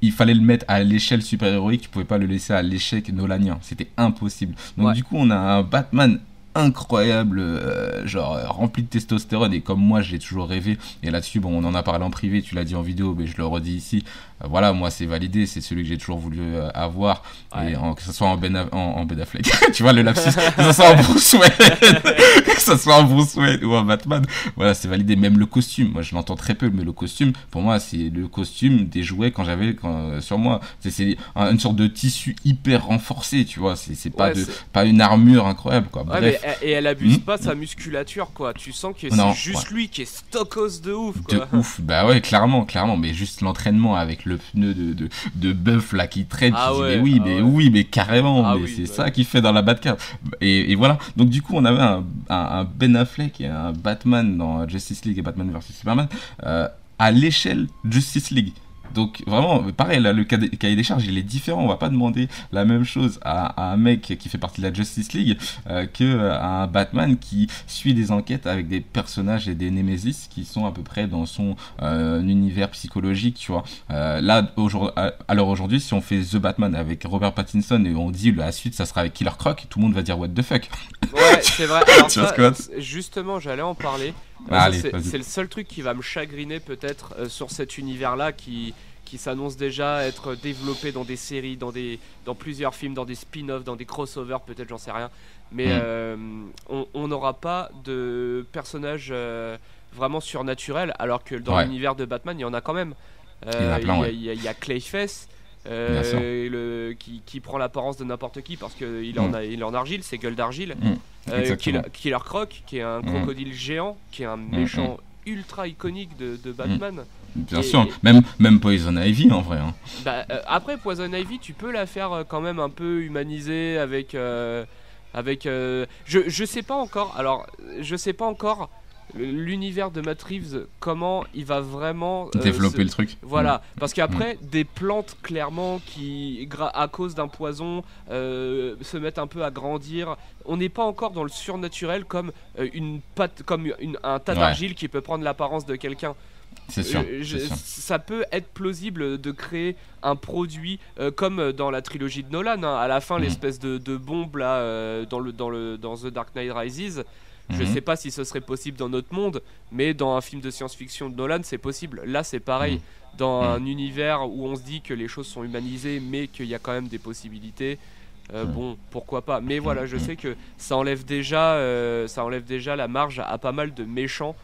il fallait le mettre à l'échelle super-héroïque, tu pouvais pas le laisser à l'échec nolanien, c'était impossible. Donc Ouais. du coup, on a un Batman incroyable, euh, genre euh, rempli de testostérone. Et comme moi j'ai toujours rêvé et là-dessus bon on en a parlé en privé, tu l'as dit en vidéo mais je le redis ici, voilà moi c'est validé, c'est celui que j'ai toujours voulu euh, avoir Ouais. et en- que ce soit en Ben, en, en Ben Affleck, tu vois le lapsus, que ce soit en Bruce Wayne, que ce soit en Bruce Wayne ou en Batman, voilà c'est validé, même le costume, moi je l'entends très peu mais le costume pour moi c'est le costume des jouets quand j'avais euh, sur moi, c'est c'est un- une sorte de tissu hyper renforcé tu vois, c'est pas Ouais, de pas une armure incroyable quoi. Ouais, Bref. mais, et elle abuse Hmm. pas sa musculature, quoi. Tu sens que c'est juste lui qui est stockos de ouf, De quoi. ouf, bah ouais, clairement, clairement, mais juste l'entraînement avec le pneu de, de, de bœuf là qui traîne, Ah mais oui, ah mais ouais. oui, mais carrément, Ah mais oui, c'est bah ça qu'il fait dans la Batcave. Et, et voilà, donc du coup, on avait un, un, un Ben Affleck et un Batman dans Justice League et Batman vs Superman euh, à l'échelle Justice League. Donc vraiment, pareil, là, le cahier des charges, il est différent. On va pas demander la même chose à, à un mec qui fait partie de la Justice League euh, que à un Batman qui suit des enquêtes avec des personnages et des Némésis qui sont à peu près dans son euh, univers psychologique, tu vois. Euh, là, aujourd'hui- l'heure aujourd'hui, si on fait The Batman avec Robert Pattinson et on dit la suite, ça sera avec Killer Croc, tout le monde va dire what the fuck. Ouais, c'est vrai. Alors ça, justement, j'allais en parler. Ah, c'est le seul truc qui va me chagriner peut-être euh, sur cet univers-là qui qui s'annonce déjà être développé dans des séries, dans des dans plusieurs films, dans des spin-offs, dans des crossovers, peut-être, j'en sais rien. Mais Mm. euh, on- n'aura pas de personnages euh, vraiment surnaturels, alors que dans Ouais. l'univers de Batman, il y en a quand même. Il y a plein, il y a- ouais. il y, a- il y a Clayface. Euh, le, qui, qui prend l'apparence de n'importe qui parce qu'il en Mm. a- il est en argile, c'est gueule d'argile. Mm. Euh. Killer, Killer Croc, qui est un Mm. crocodile géant, qui est un méchant ultra iconique de, de Batman. Bien Et- sûr, même, même Poison Ivy en vrai. hein. Bah, euh, après Poison Ivy, tu peux la faire euh, quand même un peu humanisée avec. euh, avec je, je sais pas encore, alors je sais pas encore l'univers de Matt Reeves, comment il va vraiment. euh, Développer se- le truc. Voilà, parce qu'après, des plantes clairement qui, à cause d'un poison, euh, se mettent un peu à grandir. On n'est pas encore dans le surnaturel comme euh, une pâte, comme une- un tas Ouais. d'argile qui peut prendre l'apparence de quelqu'un. C'est sûr. Euh, sûr. ça peut être plausible de créer un produit euh, comme dans la trilogie de Nolan. hein. À la fin, Mhm. l'espèce de, de bombe là euh, dans le dans le dans The Dark Knight Rises. Je Mhm. sais pas si ce serait possible dans notre monde, mais dans un film de science-fiction de Nolan, c'est possible. Là, c'est pareil. Dans Mhm. un univers où on se dit que les choses sont humanisées, mais qu'il y a quand même des possibilités. euh, Mhm. Bon, pourquoi pas. Mais voilà, je Mhm. sais que ça enlève déjà, euh, ça enlève déjà la marge à pas mal de méchants.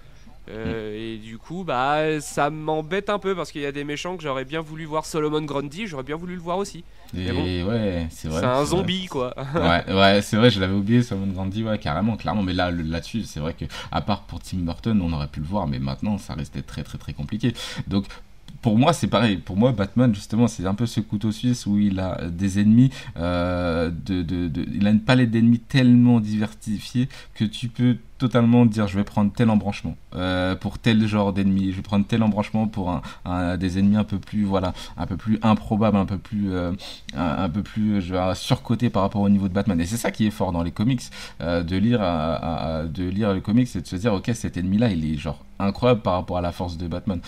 Euh, Mhm. Et du coup, bah, ça m'embête un peu parce qu'il y a des méchants que j'aurais bien voulu voir. Solomon Grundy, j'aurais bien voulu le voir aussi. Et bon, ouais, c'est vrai. c'est un vrai. zombie, quoi. ouais, ouais, c'est vrai, je l'avais oublié, Salmon Grandi, ouais, carrément, clairement. Mais là, là-dessus, c'est vrai que, à part pour Tim Burton, on aurait pu le voir, mais maintenant, ça restait très, très, très compliqué. Donc, pour moi, c'est pareil. Pour moi, Batman, justement, c'est un peu ce couteau suisse où il a des ennemis, euh, de, de, de- il a une palette d'ennemis tellement diversifiée que tu peux totalement dire je vais prendre tel embranchement euh, pour tel genre d'ennemi, je vais prendre tel embranchement pour un, un- des ennemis un peu plus voilà, un peu plus improbables, un peu plus euh, un, un peu plus je vais surcoté par rapport au niveau de Batman. Et c'est ça qui est fort dans les comics, euh, de lire à- à- à- de lire les comics et de se dire ok cet ennemi là il est genre incroyable par rapport à la force de Batman,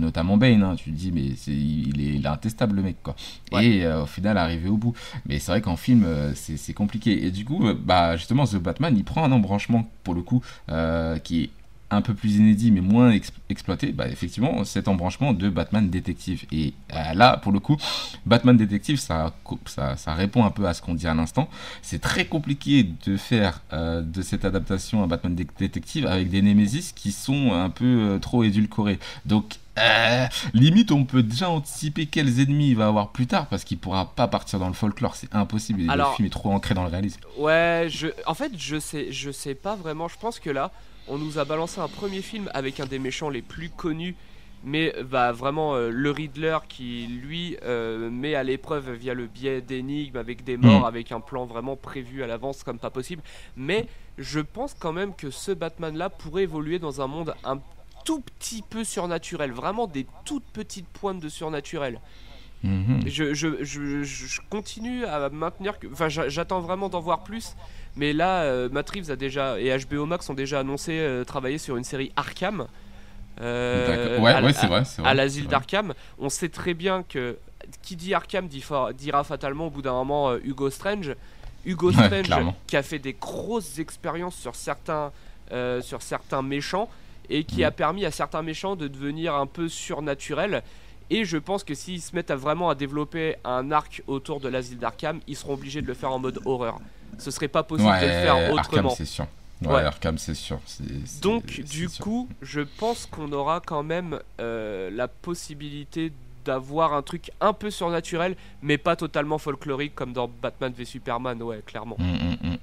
notamment Bane. hein, tu te dis mais c'est il est, il est intestable le mec quoi. Ouais. Et au final arriver au bout. Mais c'est vrai qu'en film c'est compliqué. Et du coup bah justement The Batman il prend un embranchement pour le coup euh, qui est un peu plus inédit mais moins ex- exploité, bah effectivement cet embranchement de Batman détective. Et euh, là pour le coup Batman détective ça, ça, ça répond un peu à ce qu'on dit à l'instant. C'est très compliqué de faire euh, de cette adaptation un Batman dé- détective avec des Némésis qui sont un peu trop édulcorés. Donc euh, limite on peut déjà anticiper quels ennemis il va avoir plus tard parce qu'il pourra pas partir dans le folklore, c'est impossible. Et Alors- le film est trop ancré dans le réalisme. Ouais, je, en fait, je sais, je sais pas vraiment. Je pense que là, on nous a balancé un premier film avec un des méchants les plus connus, mais bah vraiment euh, le Riddler qui lui euh, met à l'épreuve via le biais d'énigmes avec des morts, Mhm. avec un plan vraiment prévu à l'avance comme pas possible. Mais je pense quand même que ce Batman-là pourrait évoluer dans un monde un tout petit peu surnaturel, vraiment des toutes petites pointes de surnaturel. Mhm. Je, je, je, je continue à maintenir que. Enfin, j'a- j'attends vraiment d'en voir plus. Mais là, euh, Matt Reeves a déjà, et HBO Max ont déjà annoncé euh, travailler sur une série Arkham. euh. Ouais, à- ouais, c'est vrai. c'est vrai, À l'asile d'Arkham. On sait très bien que qui dit Arkham dit dira fatalement au bout d'un moment euh, Hugo Strange. Hugo Strange qui a fait des grosses expériences sur certains, sur certains méchants et qui a permis à certains méchants de devenir un peu surnaturels. Et je pense que s'ils se mettent à vraiment à développer un arc autour de l'asile d'Arkham, ils seront obligés de le faire en mode horreur. Ce serait pas possible de le faire Arkham, autrement. c'est sûr. Ouais, Ouais. Arkham, c'est sûr. Donc, du sûr. coup, je pense qu'on aura quand même euh, la possibilité d'avoir un truc un peu surnaturel, mais pas totalement folklorique comme dans Batman v Superman, ouais, clairement.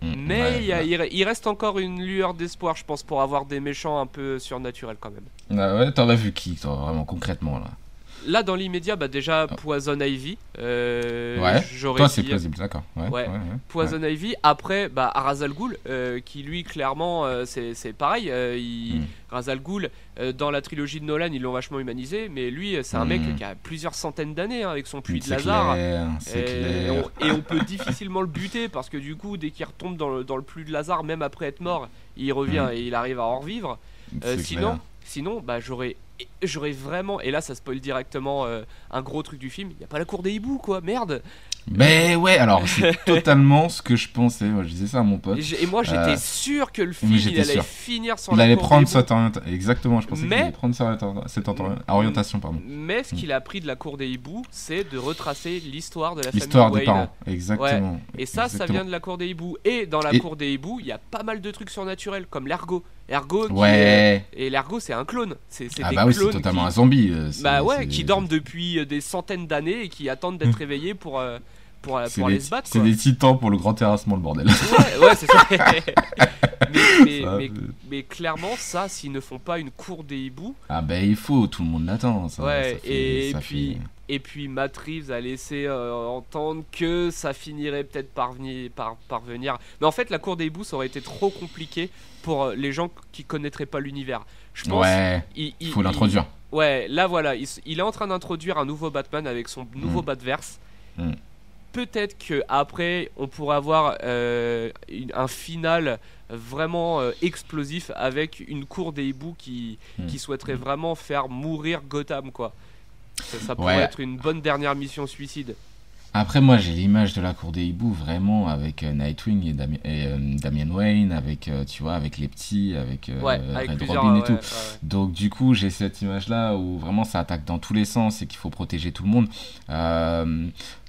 Mais Ouais, il y a- ouais. il re- il reste encore une lueur d'espoir, je pense, pour avoir des méchants un peu surnaturels quand même. Ah ouais, t'en as vu qui, toi, vraiment concrètement là? Là, dans l'immédiat, bah, déjà Poison Ivy. euh, Ouais. j'aurais Toi, c'est plausible, d'accord. Ouais. Poison Ivy. Après, bah, Razal euh, qui lui, clairement, euh, c'est c'est pareil. euh, il... Mm. Razal euh, dans la trilogie de Nolan, ils l'ont vachement humanisé. Mais lui, c'est un Mm. mec qui a plusieurs centaines d'années hein, avec son puits de Lazare. clair, c'est Et clair. on, et on peut difficilement le buter parce que du coup, dès qu'il retombe dans le, dans le puits de Lazare, même après être mort, il revient Mm. et il arrive à en revivre. Sinon, clair. Sinon, bah j'aurais, j'aurais vraiment, et là ça spoil directement euh, un gros truc du film. Il y a pas la cour des hiboux quoi, merde. Mais ouais, alors c'est totalement ce que je pensais. Moi, je disais ça à mon pote. Et, moi j'étais Euh, sûr que le film il allait sûr. finir sur Il la allait cour prendre des cette orientation. Exactement, je pensais Mais- qu'il allait prendre cette, orienta- cette orienta- orientation. Pardon. Mais ce qu'il a pris de la cour des hiboux, c'est de retracer l'histoire de la L'histoire famille des Wayne. parents. Exactement. Et ça, ça vient de la cour des hiboux. Et dans la Et- cour des hiboux, il y a pas mal de trucs surnaturels, comme qui est- Ouais. et l'ergot, c'est un clone. C'est c'est Ah des bah oui, c'est totalement qui... un zombie. euh, Bah ouais, qui dorment depuis euh, des centaines d'années et qui attendent d'être réveillés pour, euh, pour, pour se battre. C'est des titans pour le grand terrassement, le bordel. Ouais, ouais, c'est ça. mais, mais- Ça, mais- mais clairement, ça, s'ils ne font pas une cour des hiboux, Ah bah il faut, tout le monde l'attend. ça- Ouais, ça fait- et ça puis- fait- et puis Matt Reeves a laissé euh, entendre que ça finirait peut-être par, venir- par parvenir. Mais en fait, la cour des hiboux, ça aurait été trop compliqué pour euh, les gens qui connaîtraient pas l'univers. Je pense. Ouais, il, faut l'introduire. Ouais, là voilà, il, est en train d'introduire un nouveau Batman avec son nouveau Mm. Batverse. Mm. Peut-être que après, on pourrait avoir euh, une- un final vraiment euh, explosif avec une cour des hiboux qui, Mm. qui souhaiterait vraiment faire mourir Gotham, quoi. Ça, ça pourrait Ouais. être une bonne dernière mission suicide. Après, moi, j'ai l'image de la cour des hiboux vraiment avec euh, Nightwing et, Dami- et, euh, Damian Wayne, avec, euh, tu vois, avec les petits, avec, ouais, avec Red. Robin et ouais, tout. ouais. Donc, du coup, j'ai cette image-là où vraiment ça attaque dans tous les sens et qu'il faut protéger tout le monde.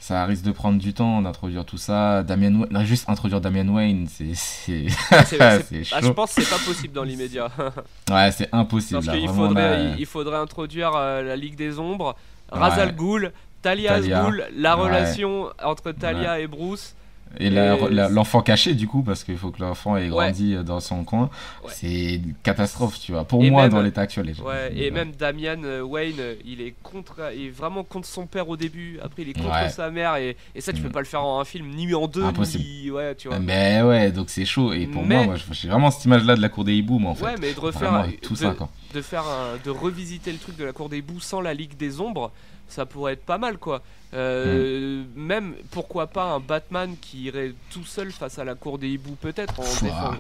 Ça risque de prendre du temps d'introduire tout ça. Damian Wayne, non, juste introduire Damian Wayne, c'est. ah, je pense que c'est pas possible dans l'immédiat. Ouais, c'est impossible. Parce qu'il faudrait, il- faudrait introduire la Ligue des Ombres. Razal Ghul, Talia Talia. La Ouais. relation entre Talia et Bruce. Et l'enfant caché, du coup, parce qu'il faut que l'enfant ait grandi euh, dans son coin, Ouais. c'est une catastrophe, tu vois. Pour Et moi, même- dans l'état actuel. Ouais, et même Damian euh, Wayne, euh, il est contre, il est vraiment contre son père au début. Après, il est contre sa mère, et, et ça, tu peux Mm. pas le faire en un film, ni en deux, Impossible. ni ouais, tu vois. Mais ouais, donc c'est chaud. Et pour Mais- moi, moi, j'ai vraiment cette image-là de la cour des hiboux, moi, en fait. Ouais, mais de refaire, Vraiment, tout de, ça, quoi. de faire un, de revisiter le truc de la cour des bouts sans la Ligue des Ombres, ça pourrait être pas mal, quoi. Euh, Mm. Même, pourquoi pas un Batman qui irait tout seul face à la cour des hiboux, peut-être en défend-.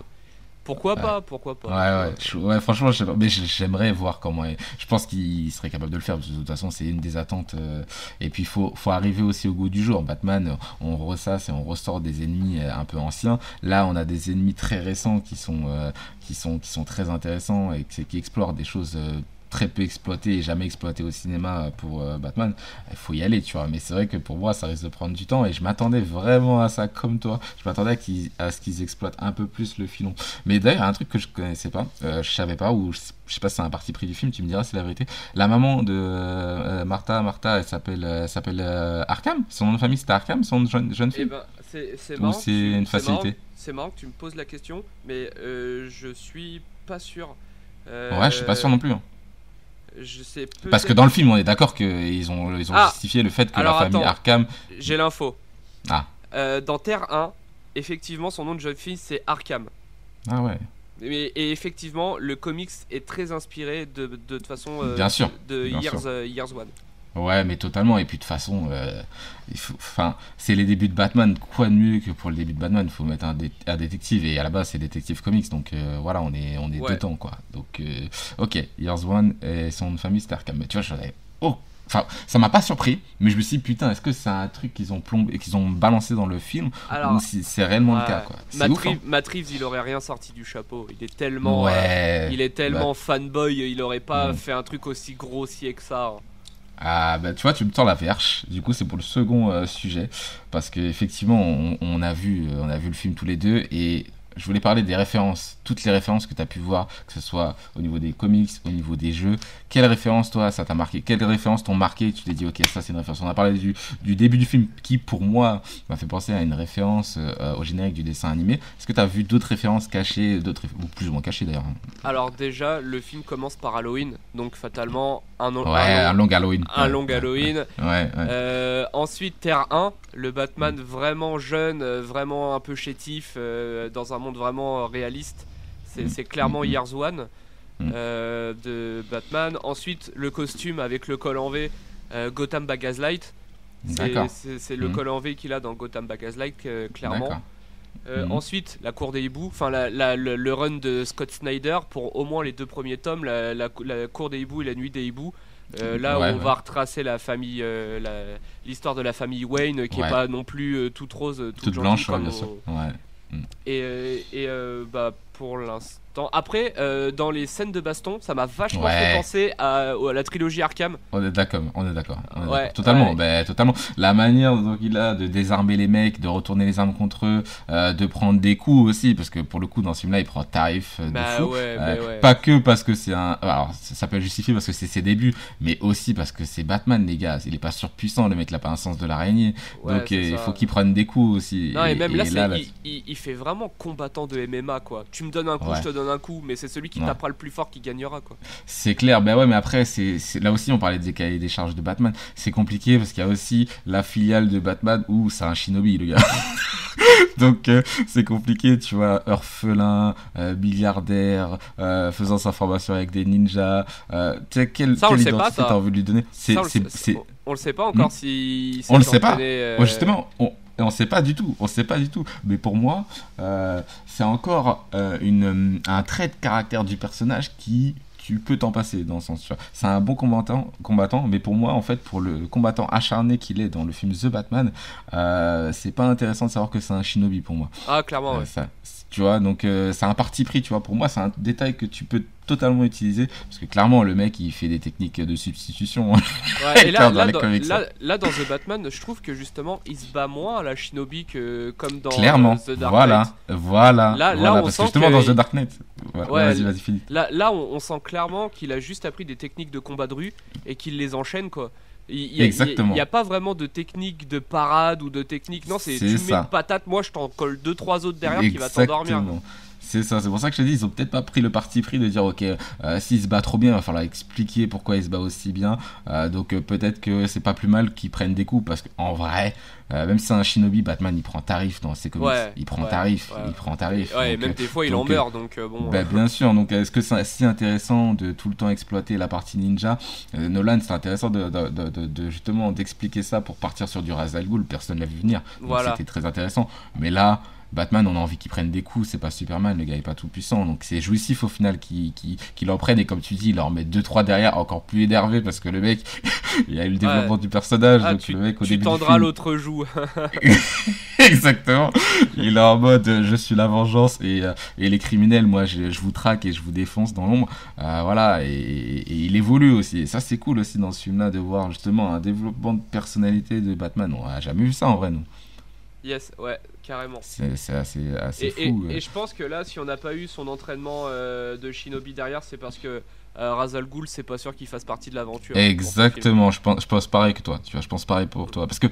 Pourquoi Ouais. pas, pourquoi pas. Ouais, ouais, je- ouais, franchement, je mais j'aimerais voir comment. il- Je pense qu'il serait capable de le faire, parce que de toute façon, c'est une des attentes. euh, Et puis, il faut, faut arriver aussi au goût du jour. Batman, on ressasse et on ressort des ennemis euh, un peu anciens. Là, on a des ennemis très récents qui sont, euh, qui sont, qui sont très intéressants et qui, qui explorent des choses. euh, très peu exploitées et jamais exploitées au cinéma pour euh, Batman, il faut y aller, tu vois. Mais c'est vrai que pour moi, ça risque de prendre du temps et je m'attendais vraiment à ça comme toi. Je m'attendais à, ce qu'ils exploitent un peu plus le filon. Mais d'ailleurs, un truc que je connaissais pas, euh, je savais pas, ou je, je sais pas si c'est un parti pris du film, tu me diras si c'est la vérité. La maman de euh, Martha, Martha, elle s'appelle, euh, elle s'appelle euh, Arkham Son nom de famille c'était Arkham, son jeune, jeune Eh fille? ben, c'est Ou c'est une c'est marrant- facilité? C'est marrant que tu me poses la question, mais euh, je suis pas sûr. Euh, Ouais, je suis pas sûr non plus. hein. Je sais Parce que dans le film, on est d'accord qu'ils ont, ils ont Ah justifié le fait que la famille attends. Arkham. J'ai l'info. Ah. Euh, dans Terre 1, effectivement, son nom de jeune fille, c'est Arkham. Ah ouais. Et, et effectivement, le comics est très inspiré de, de, façon euh, Bien sûr, de bien Years, sûr. euh, Years One. Ouais, mais totalement. Et puis de toute façon, euh, il faut, enfin, c'est les débuts de Batman. Quoi de mieux que pour le début de Batman? Il faut mettre un, dé- un détective. Et à la base, c'est détective comics. Donc euh, voilà, on est, on est Ouais. dedans, quoi. Donc, euh, ok, Years One et son famille, Arkham. Mais tu vois, j'en avais. Oh Enfin, ça m'a pas surpris, mais je me suis dit, putain, est-ce que c'est un truc qu'ils ont plombé, qu'ils ont balancé dans le film Alors, ou si c'est réellement ouais. le cas, quoi? C'est Matt, ouf, hein. Reeves, Matt Reeves, il aurait rien sorti du chapeau. Il est tellement, euh, Ouais. il est tellement fanboy, il aurait pas Mm. fait un truc aussi grossier que ça. hein. Ah bah tu vois tu me tends la perche. Du coup c'est pour le second euh, sujet parce que effectivement on, on a vu euh, on a vu le film tous les deux et je voulais parler des références, toutes les références que tu as pu voir, que ce soit au niveau des comics, au niveau des jeux. Quelles références, toi, ça t'a marqué? Quelles références t'ont marqué? Tu t'es dit, ok, ça c'est une référence. On a parlé du, du début du film qui, pour moi, m'a fait penser à une référence euh, au générique du dessin animé. Est-ce que tu as vu d'autres références cachées, d'autres, ou plus ou moins cachées d'ailleurs? Alors déjà, le film commence par Halloween, donc fatalement un, Ouais, un un long, Halloween. un Ouais, long ouais, Halloween. Euh, ensuite, Terre 1, le Batman vraiment jeune, euh, vraiment un peu chétif, euh, dans un monde vraiment euh, réaliste. C'est Mm. clairement Mm. Years One Mm. euh, de Batman. Ensuite, le costume avec le col en V, euh, Gotham by Gaslight. C'est- le col en V qu'il a dans Gotham by Gaslight, euh, clairement. Ensuite, la cour des hiboux, enfin la- la- le, le run de Scott Snyder pour au moins les deux premiers tomes, la, cour des hiboux et la nuit des hiboux. Euh, là, Ouais, on ouais. va retracer la famille, euh, l'histoire de la famille Wayne, qui Ouais. est pas non plus euh, toute rose, toute, blanche, comme bien Et, euh, et euh, bah pour l'instant. Après, euh, dans les scènes de baston, ça m'a vachement Ouais. fait penser à, à la trilogie Arkham. On est d'accord, on est d'accord. Ouais, totalement, ouais. ben, totalement. La manière dont il a de désarmer les mecs, de retourner les armes contre eux, euh, de prendre des coups aussi, parce que pour le coup, dans ce film-là, il prend tarif euh, de Bah fou. Euh, ouais. Pas que parce que c'est un. Alors, ça, peut être justifié parce que c'est ses débuts, mais aussi parce que c'est Batman, les gars. Il est pas surpuissant, le mec, il a pas un sens de l'araignée. Donc, il faut qu'il prenne des coups aussi. Non, et, même là, il, il- il fait vraiment combattant de MMA quoi. Tu me donnes un coup, je te donne un coup, mais c'est celui qui Ouais. tapera le plus fort qui gagnera quoi. C'est clair, ben ouais, mais après, c'est là aussi, on parlait des cahiers des charges de Batman. C'est compliqué parce qu'il y a aussi la filiale de Batman où c'est un shinobi, le gars. Donc, euh, c'est compliqué, tu vois, orphelin, euh, milliardaire, euh, faisant sa formation avec des ninjas. Tu sais, quelle, Ça, quelle identité t'as envie de lui donner? C'est Ça, on, le sait- c'est- on- on le sait pas encore Hmm? si. On le sait pas. justement, on, et on sait pas du tout. On sait pas du tout. Mais pour moi, euh, c'est encore euh, une, un trait de caractère du personnage qui tu peux t'en passer dans le sens. C'est un bon combattant, combattant, mais pour moi, en fait, pour le combattant acharné qu'il est dans le film The Batman, euh, c'est pas intéressant de savoir que c'est un shinobi pour moi. Ah, clairement, Euh, ouais. ça, tu vois, donc euh, c'est un parti pris, tu vois. Pour moi, c'est un détail que tu peux totalement utiliser parce que clairement, le mec, il fait des techniques de substitution. hein. Ouais, et là, là, dans, comics, là- là, dans The Batman, je trouve que justement, il se bat moins à la Shinobi que comme dans Clairement, euh, The Dark voilà, Knight. voilà, Là- là, voilà, on parce sent que justement que dans il- The Dark Knight, ouais, Ouais, vas-y, l- vas-y, finis. Là, là on, on sent clairement qu'il a juste appris des techniques de combat de rue et qu'il les enchaîne, quoi. Il a- n'y a, pas vraiment de technique de parade ou de technique. Non, c'est tu mets une patate, moi je t'en colle deux trois autres derrière qui va t'endormir. C'est ça, c'est pour ça que je te dis, ils ont peut-être pas pris le parti pris de dire, ok, euh, s'il se bat trop bien, il va falloir expliquer pourquoi il se bat aussi bien. Euh, donc euh, peut-être que c'est pas plus mal qu'ils prennent des coups, parce qu'en vrai, euh, même si c'est un shinobi, Batman, il prend tarif dans ses comics. Ouais, il prend ouais, tarif, ouais. il prend tarif. Ouais, et Donc, même des fois il donc, en meurt donc bon. bah, bien sûr, donc est-ce que c'est si intéressant de tout le temps exploiter la partie ninja? Nolan, c'est intéressant de, de- de- de- de justement d'expliquer ça pour partir sur du Ra's al Ghul, personne l'a vu venir. Donc Voilà. C'était très intéressant. Mais là, Batman, on a envie qu'il prenne des coups, c'est pas Superman, le gars est pas tout puissant, donc c'est jouissif au final qu'il qu'il en prenne et comme tu dis, il leur met 2-3 derrière, encore plus énervé parce que le mec, il y a eu le développement du personnage, ah, donc tu, le mec au tu début tendras l'autre joue. Exactement. Il est en mode je suis la vengeance et, euh, et les criminels, moi je, je vous traque et je vous défonce dans l'ombre. Euh, voilà, et, et il évolue aussi. Et ça c'est cool aussi dans ce film-là de voir justement un développement de personnalité de Batman. On a jamais vu ça en vrai, nous. yes, ouais, carrément. C'est assez, assez Et, fou. et je pense que là, si on n'a pas eu son entraînement euh, de Shinobi derrière, c'est parce que euh, Ra's al Ghul, c'est pas sûr qu'il fasse partie de l'aventure. Exactement, je pense, je pense pareil que toi. Tu vois, je pense pareil pour toi. Parce que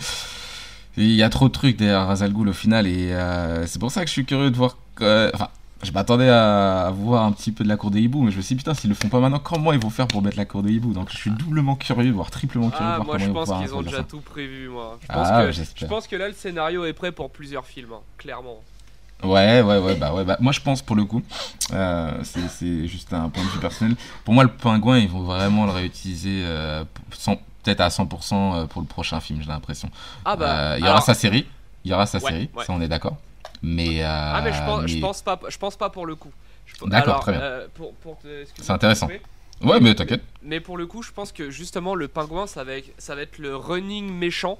il y a trop de trucs derrière Ra's al Ghul au final et euh, c'est pour ça que je suis curieux de voir. Enfin, je m'attendais à, voir un petit peu de la cour des hiboux, mais je me suis dit putain, s'ils le font pas maintenant, comment ils vont faire pour mettre la cour des hiboux Donc je suis doublement curieux, voire triplement curieux de Ah, voir moi je pense qu'ils ont déjà ça. tout prévu, moi. Je pense, Ah, que, je pense que là, le scénario est prêt pour plusieurs films, hein, clairement. Ouais, ouais, ouais, bah ouais, bah moi je pense pour le coup, euh, c'est- juste un point de vue personnel. Pour moi, le pingouin, ils vont vraiment le réutiliser euh, peut-être à 100% pour le prochain film, j'ai l'impression. Ah bah. Euh, il y aura alors- sa série, il y aura sa Ouais, série, ouais. ça on est d'accord. Mais, euh, Ah mais je pense, je pense pas, je pense pas pour le coup. D'accord, très bien. euh, pour, pour C'est intéressant. Ouais, mais t'inquiète. Mais pour le coup, je pense que justement le pingouin, ça va être, ça va être le running méchant.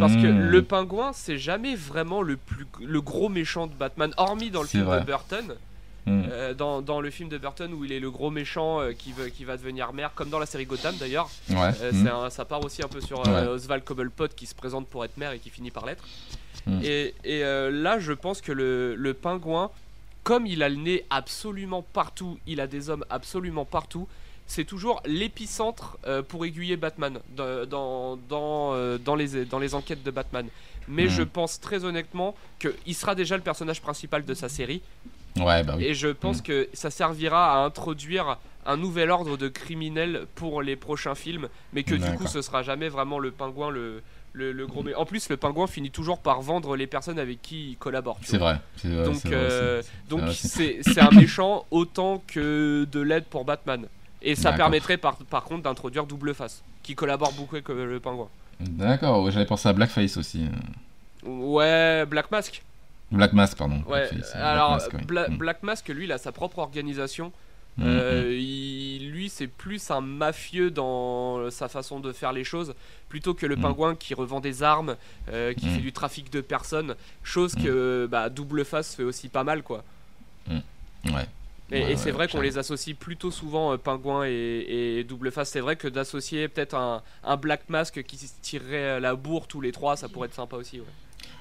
Parce que Mmh. le pingouin, c'est jamais vraiment le plus le gros méchant de Batman, hormis dans le film vrai. de Burton. Mmh. Euh, dans, dans le film de Burton où il est le gros méchant euh, qui, veut, qui va devenir maire, comme dans la série Gotham d'ailleurs. Ouais. Euh, mmh. ça part aussi un peu sur euh, Oswald Cobblepot qui se présente pour être maire et qui finit par l'être. Mm. Et, et, euh, là, je pense que le, le pingouin, comme il a le nez absolument partout, il a des hommes absolument partout, c'est toujours l'épicentre euh, pour aiguiller Batman dans, dans, dans, euh, dans les, dans les enquêtes de Batman. Mais Mm. je pense très honnêtement qu'il sera déjà le personnage principal de sa série. Ouais, bah oui. Et je pense que ça servira à introduire un nouvel ordre de criminels pour les prochains films, mais que du coup ce sera jamais vraiment le pingouin le, le, le gros. En plus, le pingouin finit toujours par vendre les personnes avec qui il collabore. C'est vrai. Donc, euh, donc c'est un méchant autant que de l'aide pour Batman. Et ça permettrait par, par contre d'introduire Double Face, qui collabore beaucoup avec euh, le pingouin. D'accord, ouais, j'avais pensé à Blackface aussi. Ouais, Black Mask. Black Mask, pardon. Ouais, Black alors Mask, oui. Bla- Mm. Black Mask, lui, il a sa propre organisation. Mm, Euh, mm. il- lui, c'est plus un mafieux dans sa façon de faire les choses, plutôt que le Mm. pingouin qui revend des armes, euh, qui fait du trafic de personnes, chose que bah, Double Face fait aussi pas mal, quoi. Ouais. Et, Ouais, et c'est ouais, vrai qu'on les associe plutôt souvent euh, pingouin et, et double face. C'est vrai que d'associer peut-être un, un Black Mask qui tirerait la bourre tous les trois, ça pourrait être sympa aussi. Ouais.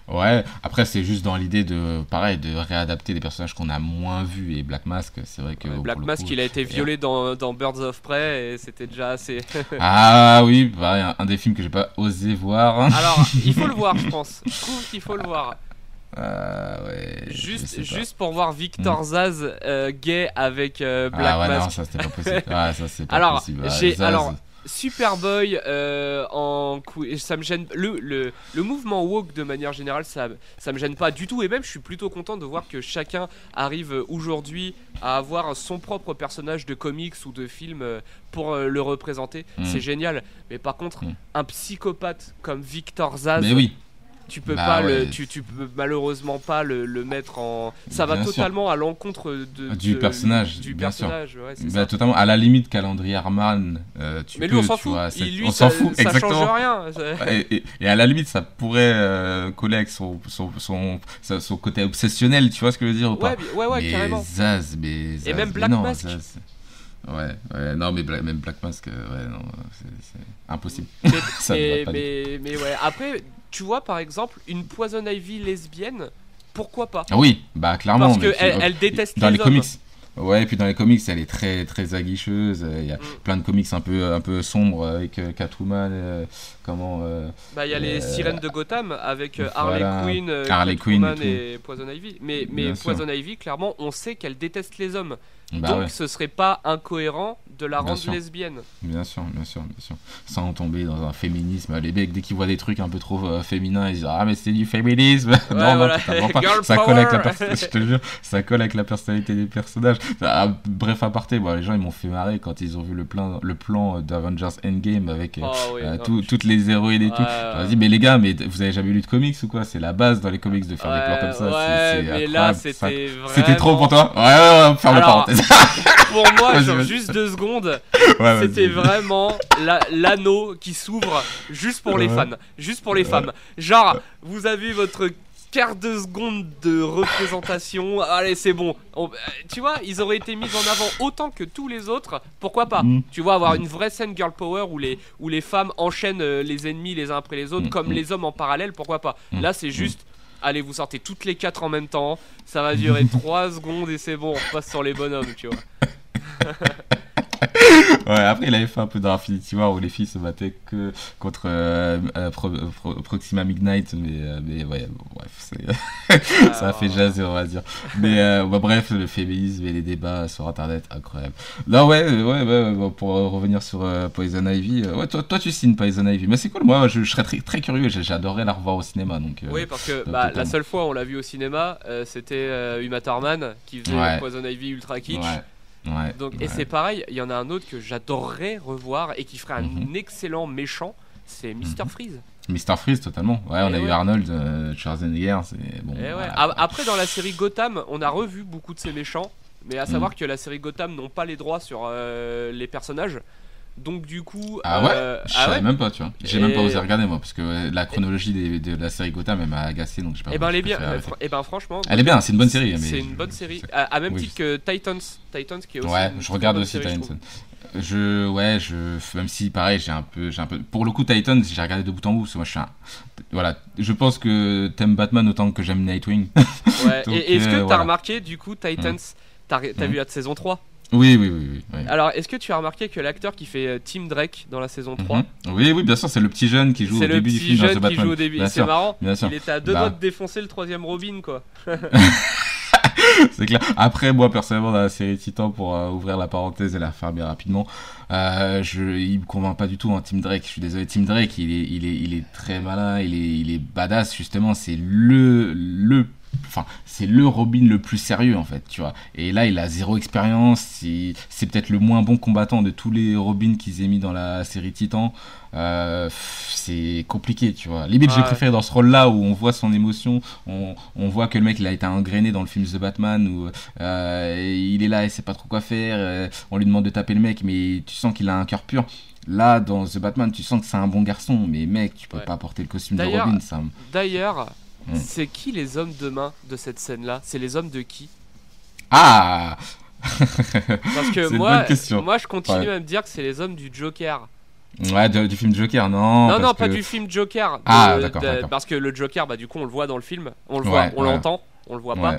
Ouais, après c'est juste dans l'idée de, pareil, de réadapter des personnages qu'on a moins vus et Black Mask, c'est vrai que... Ouais, Black Mask, coup- il a été violé dans, dans Birds of Prey et c'était déjà assez. Ah oui, pareil, un, un des films que j'ai pas osé voir. Alors, il faut le voir, je pense. Je trouve qu'il faut le voir. Ah ouais. Juste, pour voir Victor Zaz euh, gay avec euh, Black ah ouais, non, ça c'était pas possible. Ah, ça pas Alors, possible. Ah, j'ai- Zaz. alors, Superboy euh, en ça me gêne le, le, le mouvement woke de manière générale ça ça me gêne pas du tout et même je suis plutôt content de voir que chacun arrive aujourd'hui à avoir son propre personnage de comics ou de film euh, pour euh, le représenter Mm. c'est génial mais par contre Mm. un psychopathe comme Victor Zaz Mais oui, tu peux Bah pas ouais. le tu, tu peux malheureusement pas le, le mettre en ça va sûr. totalement à l'encontre de, Du de- personnage, du bien sûr. personnage ouais, c'est bah, ça. totalement. À la limite, calendrier Arman, euh, tu mais peux, lui on s'en fout vois, c'est- Il- lui on s'en fout, ça exactement. change rien Et, et- et à la limite, ça pourrait euh, coller avec son, son, son, son- son côté obsessionnel, tu vois ce que je veux dire ou pas? Ouais, ouais, mais carrément. Zaz, mais Zaz, même mais Black non, Mask. Zaz. Ouais, ouais, non, mais Bla- même Black Mask, euh, ouais, non, c'est impossible. Mais, Ça mais, mais, mais ouais, après, tu vois, par exemple, une Poison Ivy lesbienne, pourquoi pas Ah oui, bah clairement. Parce qu'elle elle déteste dans les, comics. Ouais, et puis dans les comics, elle est très très aguicheuse. euh, Il y a Mm. plein de comics un peu un peu sombres euh, avec euh, Catwoman. Comment euh, Bah, il y a les Euh, sirènes de Gotham avec euh, voilà, Harley Quinn, Harley Quinn et et, Poison Ivy. Mais, mais Bien sûr. Poison Ivy, clairement, on sait qu'elle déteste les hommes. Bah Donc ouais, ce serait pas incohérent de la Bien rendre sûr. lesbienne. bien sûr, bien sûr, bien sûr. Sans tomber dans un féminisme. Les mecs, dès qu'ils voient des trucs un peu trop euh, féminins, ils disent Ah, mais c'est du féminisme Non, non, voilà. pas. Ça colle avec la je te jure, ça colle avec la personnalité des personnages. Ah, bref, aparté, bon, les gens ils m'ont fait marrer quand ils ont vu le plan, le plan d'Avengers Endgame avec euh, Oh, oui, euh, non, tout- je- toutes les héroïnes et tout. Ouais, Je ouais. dis, mais les gars, mais vous avez jamais lu de comics ou quoi? C'est la base dans les comics de faire des plans comme ça. Ouais, mais là c'était. C'était trop pour toi? Ouais, ouais, ouais, ferme la Alors, parenthèse. Pour moi, genre juste deux secondes, c'était vraiment la- l'anneau qui s'ouvre juste pour les fans, juste pour les femmes. Genre, vous avez votre quart de seconde de représentation. Allez, c'est bon. On- euh, tu vois, ils auraient été mis en avant autant que tous les autres. Pourquoi pas Mm. Tu vois, avoir une vraie scène girl power où les, où les femmes enchaînent euh, les ennemis les uns après les autres, Mm, comme mm. les hommes en parallèle. Pourquoi pas Là, c'est juste. Allez, vous sortez toutes les quatre en même temps. Ça va durer 3 secondes et c'est bon. On repasse sur les bonhommes, tu vois. Ouais, après, il avait fait un peu dans Infinity War où les filles se battaient que contre euh, euh, Pro- Pro- Proxima Midnight, mais, euh, mais ouais, bon, bref, ça a fait jaser, on va dire. Mais bah, bref, le féminisme et les débats sur internet, incroyable. Non, ouais, ouais, ouais, pour revenir sur Poison Ivy, ouais, toi, toi tu signes Poison Ivy, mais c'est cool, moi je, je serais très, très curieux, j'adorais la revoir au cinéma donc. Oui, parce que bah, la seule fois où on l'a vu au cinéma, c'était Uma Thurman qui faisait Ouais. Poison Ivy ultra kitsch. Ouais, ouais. Donc, ouais. Et c'est pareil, il y en a un autre que j'adorerais revoir et qui ferait un Mhm. excellent méchant, c'est Mr. Mhm. Freeze. Mr. Freeze, totalement. Ouais, on Eh a eu. Arnold, euh, Schwarzenegger, bon. Voilà, quoi. Après, dans la série Gotham, on a revu beaucoup de ces méchants, mais à Mhm. savoir que la série Gotham n'ont pas les droits sur euh, les personnages. Donc, du coup. Ah ouais euh, Je ah savais ouais même pas, tu vois. J'ai Et- même pas osé regarder, moi, parce que la chronologie des- de la série Gotham, elle m'a agacé, donc j'ai pas Eh ben, elle est bien. euh, Eh ben, franchement. Elle est bien, c'est une bonne série. C'est je- une bonne série. À, à même oui, titre que Titans. Titans qui est aussi. Ouais, une je regarde aussi série, je Titans. Je, ouais, je, même si pareil, j'ai un peu, j'ai un peu. Pour le coup, Titans, j'ai regardé de bout en bout, parce que moi, je suis un. Voilà, je pense que t'aimes Batman autant que j'aime Nightwing. Ouais. Est-ce que euh, t'as voilà. remarqué du coup Titans T'as t'as Mhm. vu la saison 3 oui, oui, oui, oui. oui. Alors est-ce que tu as remarqué que l'acteur qui fait euh, Tim Drake dans la saison 3 Mhm. Oui, oui, bien sûr, c'est le petit jeune qui joue C'est au le début du petit film dans The jeune qui Batman. joue au début. C'est marrant. bien sûr. Il était à deux Bah. doigts de défoncer le troisième Robin quoi. C'est clair. Après, moi, personnellement, dans la série Titan, pour euh, ouvrir la parenthèse et la fermer rapidement, euh, je, il me convainc pas du tout, hein, Tim Drake. Je suis désolé, Tim Drake, il est, il est, il est très malin, il est, il est badass, justement. C'est le, le, enfin, c'est le Robin le plus sérieux, en fait, tu vois. Et là, il a zéro expérience. C'est peut-être le moins bon combattant de tous les Robins qu'ils aient mis dans la série Titan. Euh, c'est compliqué, tu vois. Limite, j'ai Ouais. préféré dans ce rôle-là où on voit son émotion, on, on voit que le mec il a été engrainé dans le film The Batman où euh, il est là et sait pas trop quoi faire. euh, on lui demande de taper le mec, mais tu sens qu'il a un cœur pur. Là, dans The Batman, tu sens que c'est un bon garçon, mais mec, tu peux Ouais. pas porter le costume de Robin, ça. me- D'ailleurs, Mm. c'est qui les hommes de main de cette scène là C'est les hommes de qui? Ah Parce que une moi, moi je continue Ouais. à me dire que c'est les hommes du Joker. Ouais, du film Joker, non. non, non, pas que- du film Joker. de- Ah, d'accord. Parce que le Joker, bah du coup on le voit dans le film, on le Ouais, voit, on ouais. l'entend, on le voit pas.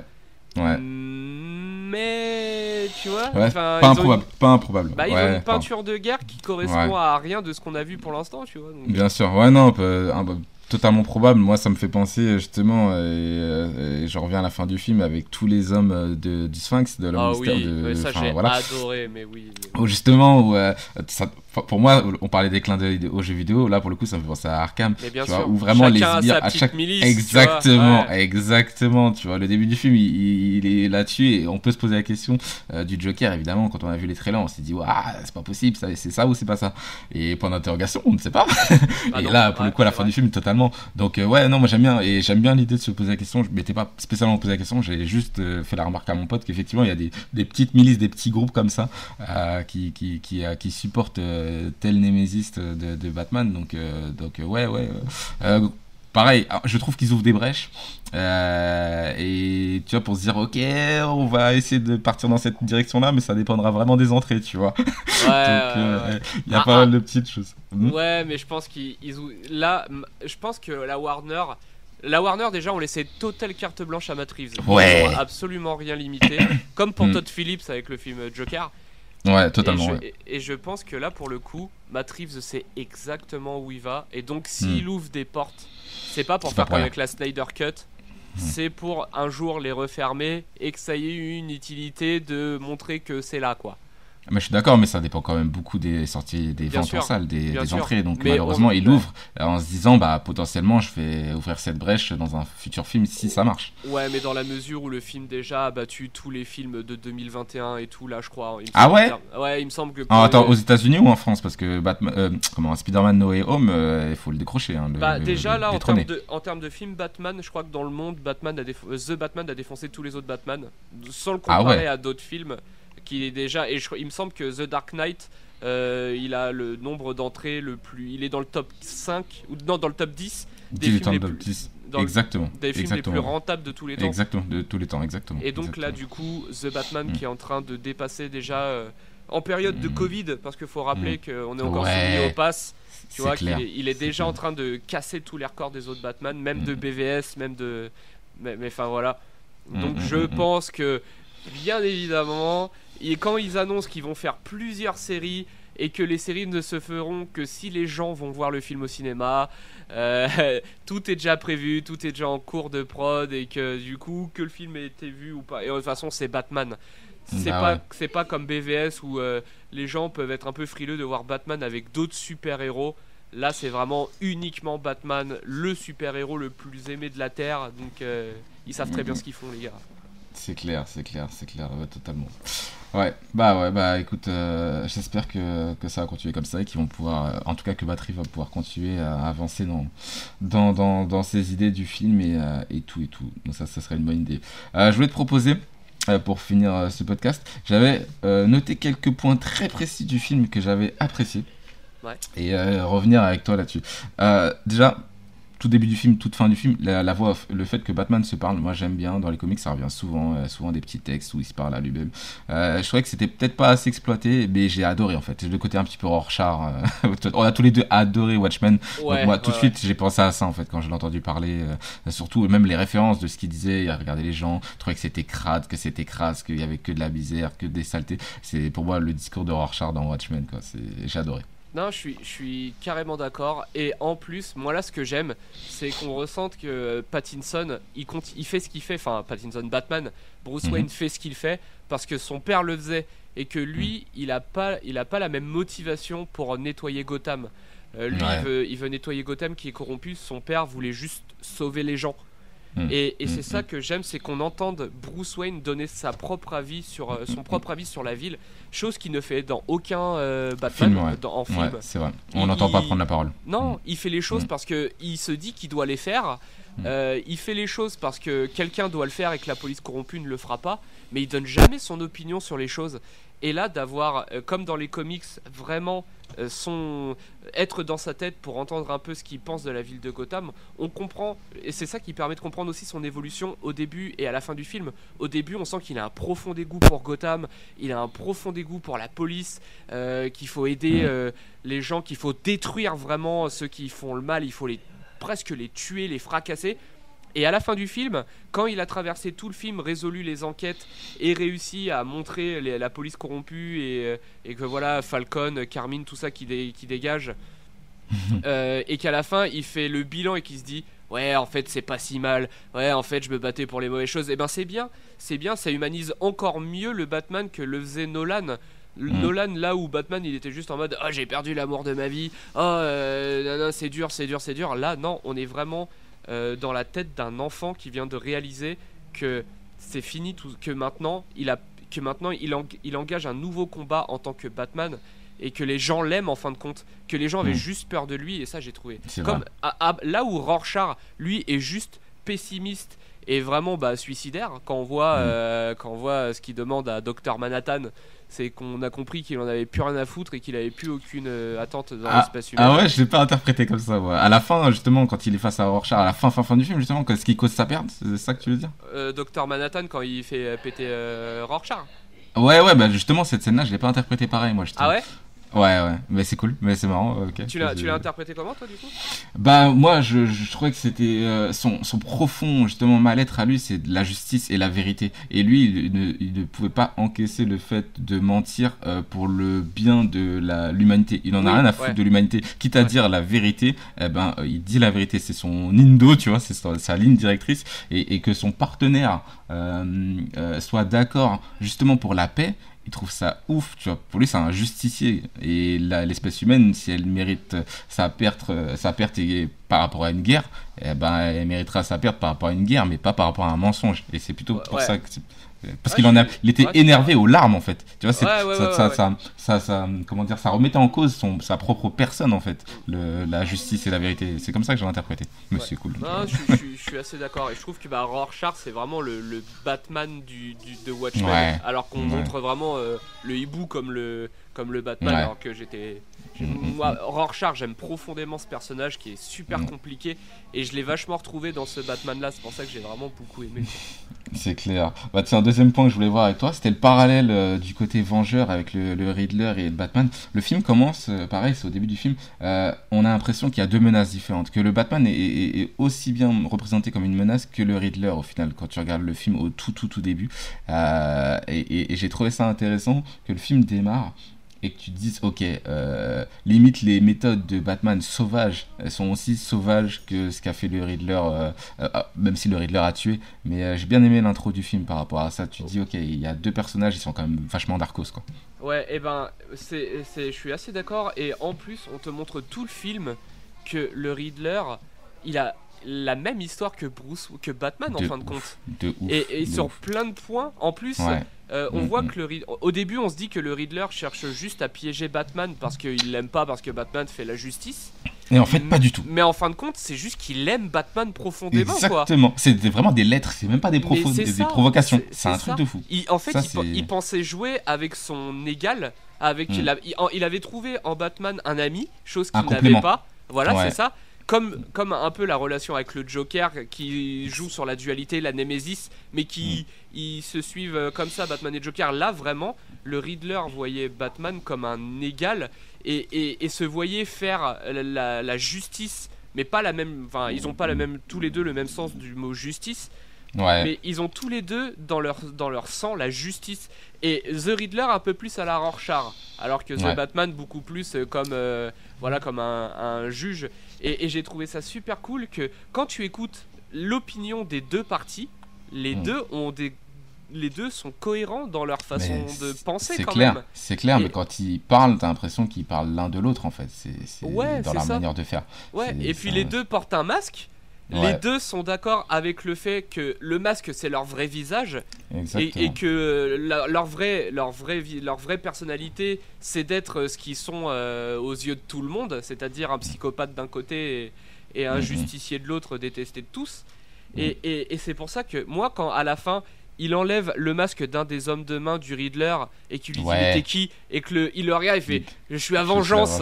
Ouais. Mm, Mais tu vois, Ouais, Pas ont improbable, une- pas improbable. Bah, ils ont Ouais, une pas- peinture de guerre qui correspond à rien de ce qu'on a vu pour l'instant, tu vois. donc- Bien sûr, ouais, non, peu- un- bah, totalement probable. Moi, ça me fait penser justement, et, euh, et je reviens à la fin du film avec tous les hommes euh, de, du Sphinx, de l'homme Ah oui, de, ouais, ça enfin, j'ai voilà. adoré, mais oui. mais- Où justement, où, euh, ça- pour moi, on parlait des clins d'œil aux jeux vidéo. Là, pour le coup, ça me fait penser à Arkham. Tu vois, sûr, où vraiment les sbires à chaque milice, tu vois, exactement, ouais. exactement. Tu vois, le début du film, il, il est là-dessus et on peut se poser la question euh, du Joker. Évidemment, quand on a vu les trailers, on s'est dit, waouh, c'est pas possible, c'est ça ou c'est pas ça? Et point d'interrogation, on ne sait pas. Ah et non, là, pour le coup, à la fin du film, totalement. Donc, euh, ouais, non, moi j'aime bien. Et j'aime bien l'idée de se poser la question. Je m'étais pas spécialement posé la question. J'ai juste euh, fait la remarque à mon pote qu'effectivement, il y a des, des petites milices, des petits groupes comme ça qui, qui, qui, qui supportent tel Némésis de, de Batman. Donc, euh, donc euh, ouais, ouais. euh, euh, pareil, je trouve qu'ils ouvrent des brèches. Euh, et tu vois, pour se dire, ok, on va essayer de partir dans cette direction-là, mais ça dépendra vraiment des entrées, tu vois. Ouais, Donc, euh, il y a Ah, pas ah. mal de petites choses. Mhm. Ouais, mais je pense qu'ils là, je pense que la Warner La Warner déjà on laissait totale carte blanche à Matt Reeves. Ouais. Absolument rien limité. Comme pour Mm. Todd Phillips avec le film Joker. Ouais, totalement. Et je, ouais. et- et je pense que là, pour le coup, Matt Reeves sait exactement où il va. Et donc, s'il ouvre des portes, c'est pas pour faire comme avec la Snyder Cut. C'est pour un jour les refermer et que ça y ait une utilité de montrer que c'est là, quoi. Mais je suis d'accord, mais ça dépend quand même beaucoup des sorties, des Bien ventes sûr, en salle, des, entrées. Donc Mais malheureusement, on- il ouvre euh, en se disant, bah potentiellement, je vais ouvrir cette brèche dans un futur film si ça marche. Ouais, mais dans la mesure où le film déjà a battu tous les films de 2021 et tout, là, je crois. il me Ah ouais que- Ouais, il me semble que. Ah, attends, aux États-Unis ou en France? Parce que Batman, euh, comment, Spider-Man No Way Home, euh, il faut le décrocher. Hein, le- Bah, le- déjà le là en termes, de, en termes de film Batman, je crois que dans le monde Batman a The Batman a défoncé tous les autres Batman sans le Ah comparer ouais. à d'autres films qui est déjà et je, il me semble que The Dark Knight euh, il a le nombre d'entrées le plus il est dans le top 5 ou non dans le top 10 des 18 films les plus- 10. dans le- Exactement. des films exactement. les plus rentables de tous les temps. Exactement, de tous les temps, exactement. Et donc là du coup The Batman Mm. qui est en train de dépasser déjà euh, en période de Mm. Covid parce qu'il faut rappeler qu'on est encore Ouais. soumis au pass tu vois clair. qu'il est, il est déjà clair. en train de casser tous les records des autres Batman, même de Mm. BVS, même de. Mais enfin voilà. Donc Mm, je mm, mm. pense que, bien évidemment, et quand ils annoncent qu'ils vont faire plusieurs séries et que les séries ne se feront que si les gens vont voir le film au cinéma, euh, tout est déjà prévu, tout est déjà en cours de prod et que du coup, que le film ait été vu ou pas. Et de toute façon, c'est Batman. C'est Bah pas, ouais. c'est pas comme BVS où euh, les gens peuvent être un peu frileux de voir Batman avec d'autres super-héros. Là, c'est vraiment uniquement Batman, le super-héros le plus aimé de la Terre. Donc, euh, ils savent très bien ce qu'ils font, les gars. C'est clair, c'est clair, c'est clair, ouais, totalement. Ouais, bah ouais, bah écoute, euh, j'espère que, que ça va continuer comme ça et qu'ils vont pouvoir, euh, en tout cas que Battery va pouvoir continuer à avancer dans, dans, dans, dans ses idées du film et, euh, et tout et tout. Donc ça, ça serait une bonne idée. Je voulais te proposer, pour finir ce podcast, j'avais noté quelques points très précis du film que j'avais apprécié. Ouais. Et revenir avec toi là-dessus. Déjà, tout début du film, toute fin du film, la, la voix, le fait que Batman se parle, moi j'aime bien. Dans les comics, ça revient souvent, euh, souvent des petits textes où il se parle à lui-même. Euh, je trouvais que c'était peut-être pas assez exploité, mais j'ai adoré en fait. Le côté un petit peu Rorschach. euh, on a tous les deux adoré Watchmen. Ouais, Donc moi, tout de ouais, suite, j'ai pensé à ça en fait quand je l'ai entendu parler. surtout même les références de ce qu'il disait. Il a regardé les gens, il trouvait que c'était crade, que c'était crasse, qu'il y avait que de la misère, que des saletés. C'est pour moi le discours de Rorschach dans Watchmen. Quoi. J'ai adoré. Non, je suis, je suis carrément d'accord. Et en plus, moi là, ce que j'aime, c'est qu'on ressente que euh, Pattinson, il, compte, il fait ce qu'il fait. Enfin, Pattinson, Batman, Bruce Mhm. Wayne fait ce qu'il fait parce que son père le faisait et que lui, il a pas, il a pas la même motivation pour nettoyer Gotham. Euh, lui, Ouais. il, veut, il veut nettoyer Gotham qui est corrompu. Son père voulait juste sauver les gens. Mhm. Et, et c'est ça que j'aime, c'est qu'on entende Bruce Wayne donner sa propre avis sur euh, son propre avis sur la ville, chose qu'il ne fait dans aucun euh, Batman Film, ouais. dans- en film. Ouais, c'est vrai. On n'entend pas prendre la parole. Non, Mm. il fait les choses Mm. parce que il se dit qu'il doit les faire. Mm. Euh, il fait les choses parce que quelqu'un doit le faire et que la police corrompue ne le fera pas. Mais il donne jamais son opinion sur les choses. Et là, d'avoir, euh, comme dans les comics, vraiment euh, son être dans sa tête pour entendre un peu ce qu'il pense de la ville de Gotham, on comprend. Et c'est ça qui permet de comprendre aussi son évolution au début et à la fin du film. Au début, on sent qu'il a un profond dégoût pour Gotham. Il a un profond dégoût pour la police. euh, qu'il faut aider euh, les gens, qu'il faut détruire vraiment ceux qui font le mal. Il faut les presque les tuer, les fracasser. Et à la fin du film, quand il a traversé tout le film, résolu les enquêtes et réussi à montrer les- la police corrompue et, euh, et que voilà, Falcon, Carmine, tout ça qui, dé- qui dégage, euh, et qu'à la fin il fait le bilan et qu'il se dit Ouais, en fait, c'est pas si mal. Ouais, en fait, je me battais pour les mauvaises choses. Et ben, c'est bien. C'est bien. Ça humanise encore mieux le Batman que le faisait Nolan. Mm. Nolan, là où Batman, il était juste en mode Oh, j'ai perdu l'amour de ma vie. Oh, euh, c'est dur, c'est dur, c'est dur. Là, non, on est vraiment euh, dans la tête d'un enfant qui vient de réaliser que c'est fini, tout, que maintenant, il a, que maintenant, il, il engage un nouveau combat en tant que Batman et que les gens l'aiment en fin de compte, que les gens avaient Mm. juste peur de lui et ça, j'ai trouvé. Comme à- là où Rorschach, lui, est juste pessimiste et vraiment bah, suicidaire quand on voit, Mm. euh, quand on voit ce qu'il demande à Dr Manhattan, c'est qu'on a compris qu'il en avait plus rien à foutre et qu'il avait plus aucune euh, attente dans Ah, l'espace humain. Ah ouais, je l'ai pas interprété comme ça. moi. À la fin, justement, quand il est face à Rorschach, à la fin, fin, fin du film, justement, ce qui cause sa perte, c'est ça que tu veux dire? Euh, Dr Manhattan quand il fait euh, péter euh, Rorschach. Ouais, ouais, bah justement, cette scène-là, je l'ai pas interprétée pareil, moi. Ah ouais? Ouais, ouais, mais c'est cool, mais c'est marrant. ok. Tu l'as, tu Je- l'as interprété comment toi du coup? Bah moi je, je trouvais que c'était euh, son, son profond justement mal-être à lui c'est de la justice et la vérité et lui il ne, il ne pouvait pas encaisser le fait de mentir euh, pour le bien de la l'humanité il en a rien à foutre ouais. de l'humanité quitte à Ouais. dire la vérité eh ben euh, il dit la vérité c'est son indo tu vois c'est sa, ligne directrice et, et que son partenaire soit d'accord justement pour la paix il trouve ça ouf, tu vois. Pour lui, c'est un justicier. Et l'espèce humaine, si elle mérite sa perte, euh, sa perte est par rapport à une guerre, eh ben, elle méritera sa perte par rapport à une guerre, mais pas par rapport à un mensonge. Et c'est plutôt pour Ouais. ça que. Parce Ouais, qu'il en a, il était ouais, énervé aux larmes en fait. Tu vois, Ouais, ça, ça, ouais. ça, ça, ça- comment dire, ça remettait en cause son, sa propre personne en fait, le, la justice et la vérité. C'est comme ça que j'ai interprété. C'est cool. Non, je, je suis- je suis assez d'accord et je trouve que bah, Rorschach c'est vraiment le, le Batman du, du- de Watchmen alors qu'on montre vraiment euh, le hibou comme le, comme le Batman alors que j'étais... Mm, mm, Moi, Rorschach, j'aime profondément ce personnage qui est super Mm. compliqué et je l'ai vachement retrouvé dans ce Batman là, c'est pour ça que j'ai vraiment beaucoup aimé. C'est clair. Bah tiens, un deuxième point que je voulais voir avec toi, c'était le parallèle euh, du côté vengeur avec le, le Riddler et le Batman. Le film commence, euh, pareil, c'est au début du film, euh, on a l'impression qu'il y a deux menaces différentes, que le Batman est, est- est aussi bien représenté comme une menace que le Riddler au final, quand tu regardes le film au tout tout tout début. Et et- et j'ai trouvé ça intéressant que le film démarre et que tu te dises, ok, euh, limite les méthodes de Batman sauvages, sont aussi sauvages que ce qu'a fait le Riddler, euh, euh, ah, même si le Riddler a tué. Mais euh, j'ai bien aimé l'intro du film par rapport à ça. Tu dis, ok, il y a deux personnages, ils sont quand même vachement darkos, quoi. Ouais, et ben, c'est, c'est, je suis assez d'accord. Et en plus, on te montre tout le film que le Riddler, il a la même histoire que Bruce, que Batman en De fin de compte. De ouf. Et, et de sur ouf. plein de points, en plus, Ouais. euh, on Mm, voit mm. que le au début, on se dit que le Riddler cherche juste à piéger Batman parce qu'il l'aime pas, parce que Batman fait la justice. Et en fait, pas du tout. Mais en fin de compte, c'est juste qu'il aime Batman profondément. Exactement. C'était vraiment des lettres, c'est même pas des, c'est provocations. c'est- C'est un c'est truc de fou. Il- en fait, Ça, il, pe- c'est- il pensait jouer avec son égal, avec Mm. la- il, avait trouvé en Batman un ami, chose qu'il n'avait pas. Voilà, Ouais. c'est ça. Comme, comme un peu la relation avec le Joker qui joue sur la dualité, la Némésis, mais qui Mm. ils se suivent euh, comme ça, Batman et Joker. Là, vraiment, le Riddler voyait Batman comme un égal et, et- et se voyait faire la, justice, mais pas la même. Enfin, ils ont pas la même, tous les deux le même sens du mot justice, Ouais. mais ils ont tous les deux dans leur, dans leur sang la justice. Et The Riddler un peu plus à la Rorschach, alors que The Ouais. Batman beaucoup plus euh, comme, euh, voilà, comme un, un juge. Et, et j'ai trouvé ça super cool que quand tu écoutes l'opinion des deux parties, les Mm. deux ont des les deux sont cohérents dans leur façon Mais de penser C'est quand clair, même. c'est clair, Et- mais quand ils parlent, t'as l'impression qu'ils parlent l'un de l'autre en fait. C'est Ouais, dans ça. manière de faire. Ouais, et puis les deux portent un masque. Les deux sont d'accord avec le fait que le masque c'est leur vrai visage et, que la- leur, vrai, leur, vrai, leur vraie personnalité c'est d'être ce qu'ils sont euh, aux yeux de tout le monde, c'est-à-dire un psychopathe d'un côté et, et un Mhm. justicier de l'autre détesté de tous. Et, et- et c'est pour ça que moi, quand à la fin il enlève le masque d'un des hommes de main du Riddler et qu'il lui dit Ouais. mais t'es qui? Et que le, il le regarde, fait je suis à vengeance.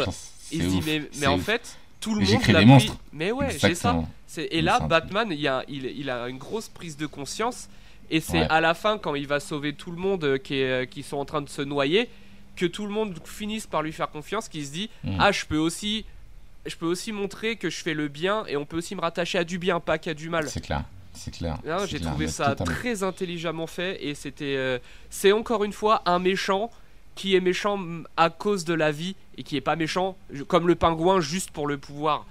Il se dit mais, mais en ouf. fait tout le Mais monde l'a pris. Mais ouais, j'ai ça. Et là, Batman, il, a, il, il a une grosse prise de conscience. Et c'est Ouais. à la fin, quand il va sauver tout le monde euh, qui, est- qui sont en train de se noyer, que tout le monde finisse par lui faire confiance, qu'il se dit Mm. Ah, je peux aussi. Je peux aussi montrer que je fais le bien et on peut aussi me rattacher à du bien, pas qu'à du mal. C'est clair. C'est clair. J'ai trouvé ça totalement. très intelligemment fait et c'était. euh, c'est encore une fois un méchant qui est méchant mm, à cause de la vie et qui est pas méchant comme le pingouin juste pour le pouvoir.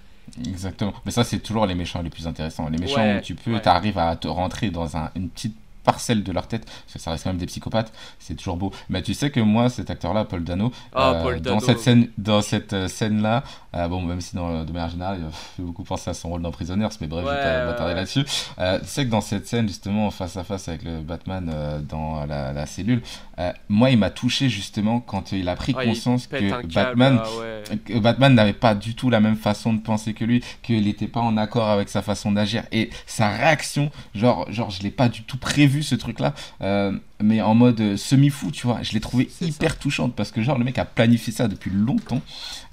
Exactement. Mais ça, c'est toujours les méchants les plus intéressants. Les méchants Ouais, où tu peux, ouais. t'arrives à te rentrer dans un- une petite parcelle de leur tête, parce que ça reste quand même des psychopathes, c'est toujours beau. Mais tu sais que moi, cet acteur-là, Paul Dano, Ah, euh, Paul dans Dano. cette scène, dans cette euh, scène-là, euh, bon, même si dans, de manière générale, il fait beaucoup penser à son rôle dans Prisoners, mais bref, je vais Ouais, pas ouais, m'attarder ouais. là-dessus. Euh, tu sais que dans cette scène, justement, face à face avec le Batman euh, dans la, la cellule, euh, moi, il m'a touché justement quand il a pris Ouais, conscience que Batman ah que Batman n'avait pas du tout la même façon de penser que lui, qu'il n'était pas en accord avec sa façon d'agir et sa réaction, genre, genre je l'ai pas du tout prévu ce truc-là, euh, mais en mode euh, semi-fou, tu vois, je l'ai trouvé hyper touchante parce que genre le mec a planifié ça depuis longtemps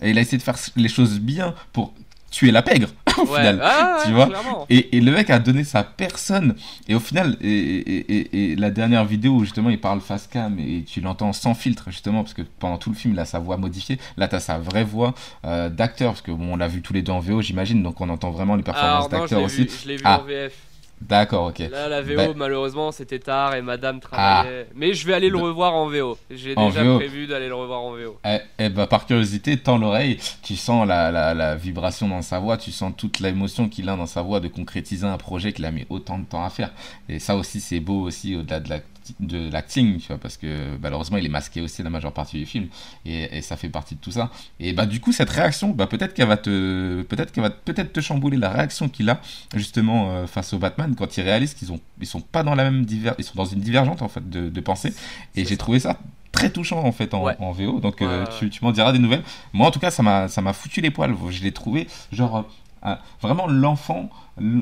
et il a essayé de faire les choses bien pour tuer la pègre au Ouais, final. ah, ouais, tu vois. Et, et le mec a donné sa personne. Et au final, et, et- et- et la dernière vidéo où justement il parle face cam et tu l'entends sans filtre, justement, parce que pendant tout le film, il a sa voix modifiée. Là, tu as sa vraie voix euh, d'acteur, parce que bon, on l'a vu tous les deux en VO, j'imagine, donc on entend vraiment les performances d'acteur aussi. je l'ai vu Ah. en VF. D'accord, ok. Là, la VO, Bah- malheureusement, c'était tard et madame travaillait. Mais je vais aller le Bah- revoir en VO. J'ai déjà VO. prévu d'aller le revoir en VO. Eh, eh ben, par curiosité, tends l'oreille, tu sens la, la, la vibration dans sa voix, tu sens toute l'émotion qu'il a dans sa voix de concrétiser un projet qu'il a mis autant de temps à faire. Et ça aussi, c'est beau aussi au-delà de la- de l'acting, tu vois, parce que malheureusement, il est masqué aussi la majeure partie du film, et, et ça fait partie de tout ça. Et bah du coup, cette réaction, bah peut-être qu'elle va te, peut-être qu'elle va peut-être te chambouler la réaction qu'il a justement euh, face au Batman quand il réalise qu'ils ont, ils sont pas dans la même diver, ils sont dans une divergente en fait de, de pensée. Et j'ai trouvé ça très touchant en fait en, Ouais. en VO. Donc Ouais, euh, ouais. tu, tu m'en diras des nouvelles. Moi en tout cas ça m'a ça m'a foutu les poils. Je l'ai trouvé genre euh, vraiment l'enfant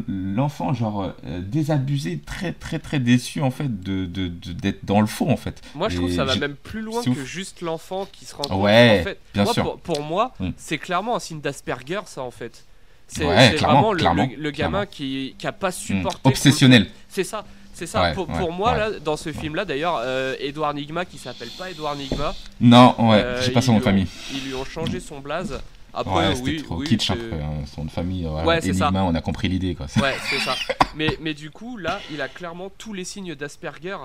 l'enfant genre euh, désabusé très très très déçu en fait de d'être dans le faux en fait. Moi, je trouve que ça va même plus loin que juste l'enfant qui se rend compte. Ouais, en fait, bien moi, sûr. Pour, pour moi, Mm. c'est clairement un signe d'Asperger, ça, en fait. C'est Ouais, vraiment le, clairement, le- le gamin clairement. qui, qui a pas Hmm. supporté. Obsessionnel. C'est ça, c'est ça. Ouais, pour, ouais, pour moi, ouais. là, dans ce film-là, d'ailleurs, euh, Edouard Nigma, qui s'appelle pas Edouard Nigma, Non ouais, euh, j'ai pas son nom de famille. Ils lui ont changé son blaze. Après, ouais, oui, trop oui, kitsch hein, son de famille. Voilà. Ouais, c'est ça. Enigma, on a compris l'idée quoi. Ouais, c'est ça. Mais, mais du coup, là, il a clairement tous les signes d'Asperger.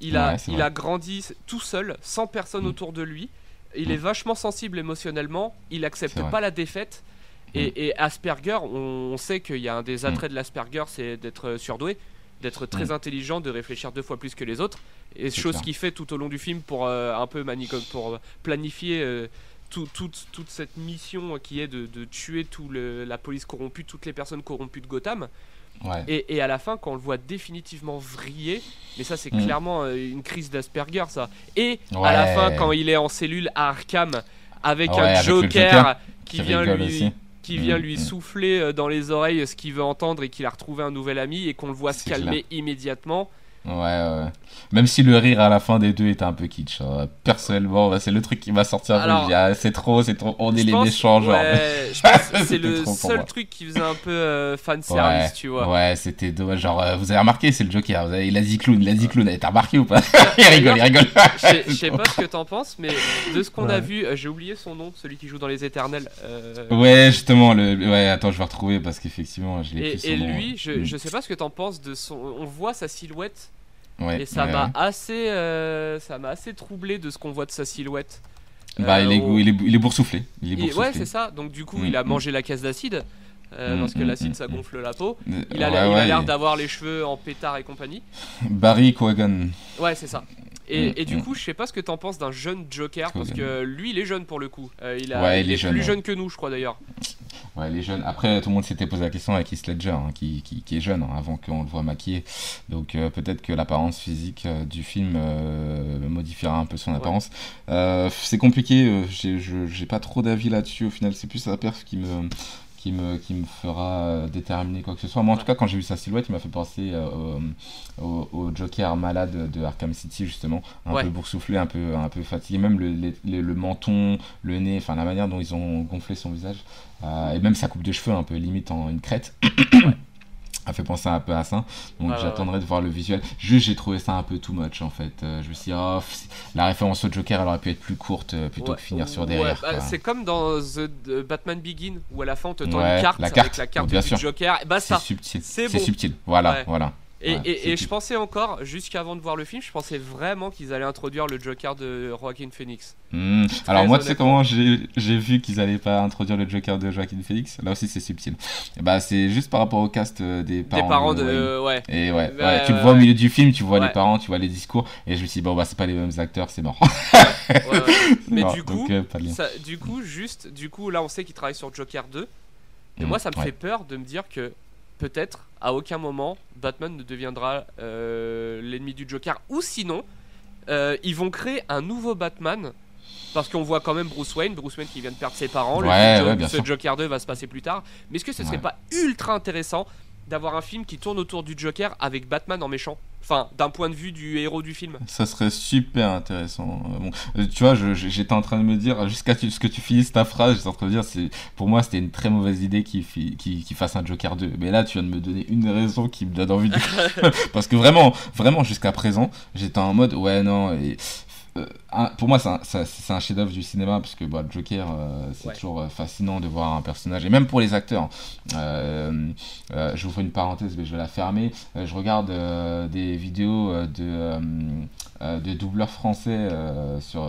Il, a, Ouais, il vrai. a grandi tout seul, sans personne Mm. autour de lui. Il Mm. est vachement sensible émotionnellement. Il accepte pas la défaite. Et, et Asperger, on, on sait qu'il y a un des Mm. attraits de l'Asperger, c'est d'être euh, surdoué, d'être très Mm. intelligent, de réfléchir deux fois plus que les autres. Et C'est chose qu'il fait tout au long du film pour euh, un peu pour euh, planifier euh, tout- toute, toute cette mission qui est de, de tuer tout le- la police corrompue, toutes les personnes corrompues de Gotham. Ouais. Et, et à la fin, quand on le voit définitivement vriller, mais ça c'est Mm. clairement euh, une crise d'Asperger ça. Et à la fin, quand il est en cellule à Arkham avec Ouais, un avec Joker, Joker qui, vient lui, aussi. qui vient Mm, lui mm. souffler euh, dans les oreilles ce qu'il veut entendre et qu'il a retrouvé un nouvel ami et qu'on le voit se calmer immédiatement. Ouais, ouais. Même si le rire à la fin des deux était un peu kitsch. hein. Personnellement, c'est le truc qui m'a sorti un peu. Alors, Je ah, c'est trop, c'est trop. On est Je les méchants, genre. ouais, je pense que c'est le seul truc qui faisait un peu euh, fan service, tu vois. Ouais, c'était dommage. Genre, euh, vous avez remarqué, c'est le Joker. Vous avez, il a dit clown, il a dit clown. Eh, T'as remarqué ou pas? Il rigole, il rigole. Je sais- je pas ce que t'en penses, mais de ce qu'on a Ouais. vu, euh, j'ai oublié son nom, celui qui joue dans Les Éternels. euh, Ouais, justement, le. Ouais, attends, je vais retrouver parce qu'effectivement, je l'ai Et, plus son et nom. lui, je, Mm. je sais pas ce que t'en penses de son. On voit sa silhouette Ouais, et ça ouais, m'a ouais. assez, euh, ça m'a assez troublé de ce qu'on voit de sa silhouette. Bah, Euh, il, est, au- il, est, il est boursouflé. Il est Et- ouais, c'est ça. Donc du coup, il a mangé la caisse d'acide. Euh, Mm, parce que mm, l'acide mm, ça mm. gonfle la peau. Euh, Il a ouais, l'air il ouais, il- d'avoir les cheveux en pétard et compagnie. Barry Quagan. Ouais, c'est ça. Et, et du coup, je sais pas ce que t'en penses d'un jeune Joker, parce que lui, il est jeune pour le coup. Euh, il, a, Ouais, il il est est jeune, plus jeune que nous, je crois d'ailleurs. Ouais, les jeunes. Après, tout le monde s'était posé la question avec Heath Ledger, hein, qui, qui, qui est jeune, hein, avant qu'on le voit maquillé. Donc euh, peut-être que l'apparence physique euh, du film euh, modifiera un peu son apparence. C'est compliqué, j'ai pas trop d'avis là-dessus. Au final, c'est plus sa perf qui me, qui me, qui me fera euh, déterminer quoi que ce soit. Moi, en tout cas, quand j'ai vu sa silhouette, il m'a fait penser euh, au, au- au Joker malade de Arkham City, justement. Un Ouais. peu boursouflé, un peu, un peu fatigué. Même le, les- les- le menton, le nez, enfin la manière dont ils ont gonflé son visage. Euh, et même sa coupe de cheveux, un peu limite en une crête. a fait penser un peu à ça. Donc Ouais, ouais, j'attendrai de voir le visuel. Juste, j'ai trouvé ça un peu too much en fait. Euh, je me suis dit, oh, la référence au Joker, elle aurait pu être plus courte euh, plutôt Ouais. que finir sur Ouais, derrière. bah, c'est comme dans The The Batman Begin, où à la fin on te tend Ouais, une carte, la avec carte, la carte bien du sûr. Joker. Et bah c'est subtil. c'est C'est bon. subtil. Voilà, Ouais. voilà. Et, Ouais, et- c'est et je pensais encore, jusqu'avant de voir le film, je pensais vraiment qu'ils allaient introduire le Joker de Joaquin Phoenix. Hmm. Alors moi, tu sais comment j'ai vu qu'ils allaient pas introduire le Joker de Joaquin Phoenix? Là aussi, c'est subtil. Et bah, c'est juste par rapport au cast euh, des parents. Des parents de. Ouais. Et ouais, ouais, tu le vois au milieu du film, tu vois les parents, tu vois les discours, et je me suis dit, bon, bah, c'est pas les mêmes acteurs, c'est mort. ouais, ouais. Mais du coup, donc, euh, ça- du coup, juste, du coup, là on sait qu'il travaille sur Joker 2. Et Hmm, moi, ça me fait peur de me dire que peut-être à aucun moment Batman ne deviendra euh, l'ennemi du Joker. Ou sinon, euh, ils vont créer un nouveau Batman. Parce qu'on voit quand même Bruce Wayne, Bruce Wayne qui vient de perdre ses parents. le Ouais, ouais, ce. Joker 2 va se passer plus tard. Mais est-ce que ce serait Ouais. pas ultra intéressant d'avoir un film qui tourne autour du Joker avec Batman en méchant? Enfin, d'un point de vue du héros du film. Ça serait super intéressant. Euh, Bon, euh, tu vois, j'étais en train de me dire, jusqu'à ce que tu finisses ta phrase, j'étais en train de me dire, pour moi, c'était une très mauvaise idée qu'il fasse un Joker 2. Mais là, tu viens de me donner une raison qui me donne envie de. Parce que vraiment, vraiment, jusqu'à présent, j'étais en mode, ouais, non, et. Euh, un- pour moi, c'est un, chef-d'œuvre du cinéma parce que bah, Joker, euh, c'est Ouais. toujours euh, fascinant de voir un personnage et même pour les acteurs. Euh, euh, je vous fais une parenthèse, mais je vais la fermer. Je regarde des vidéos de, de doubleurs français sur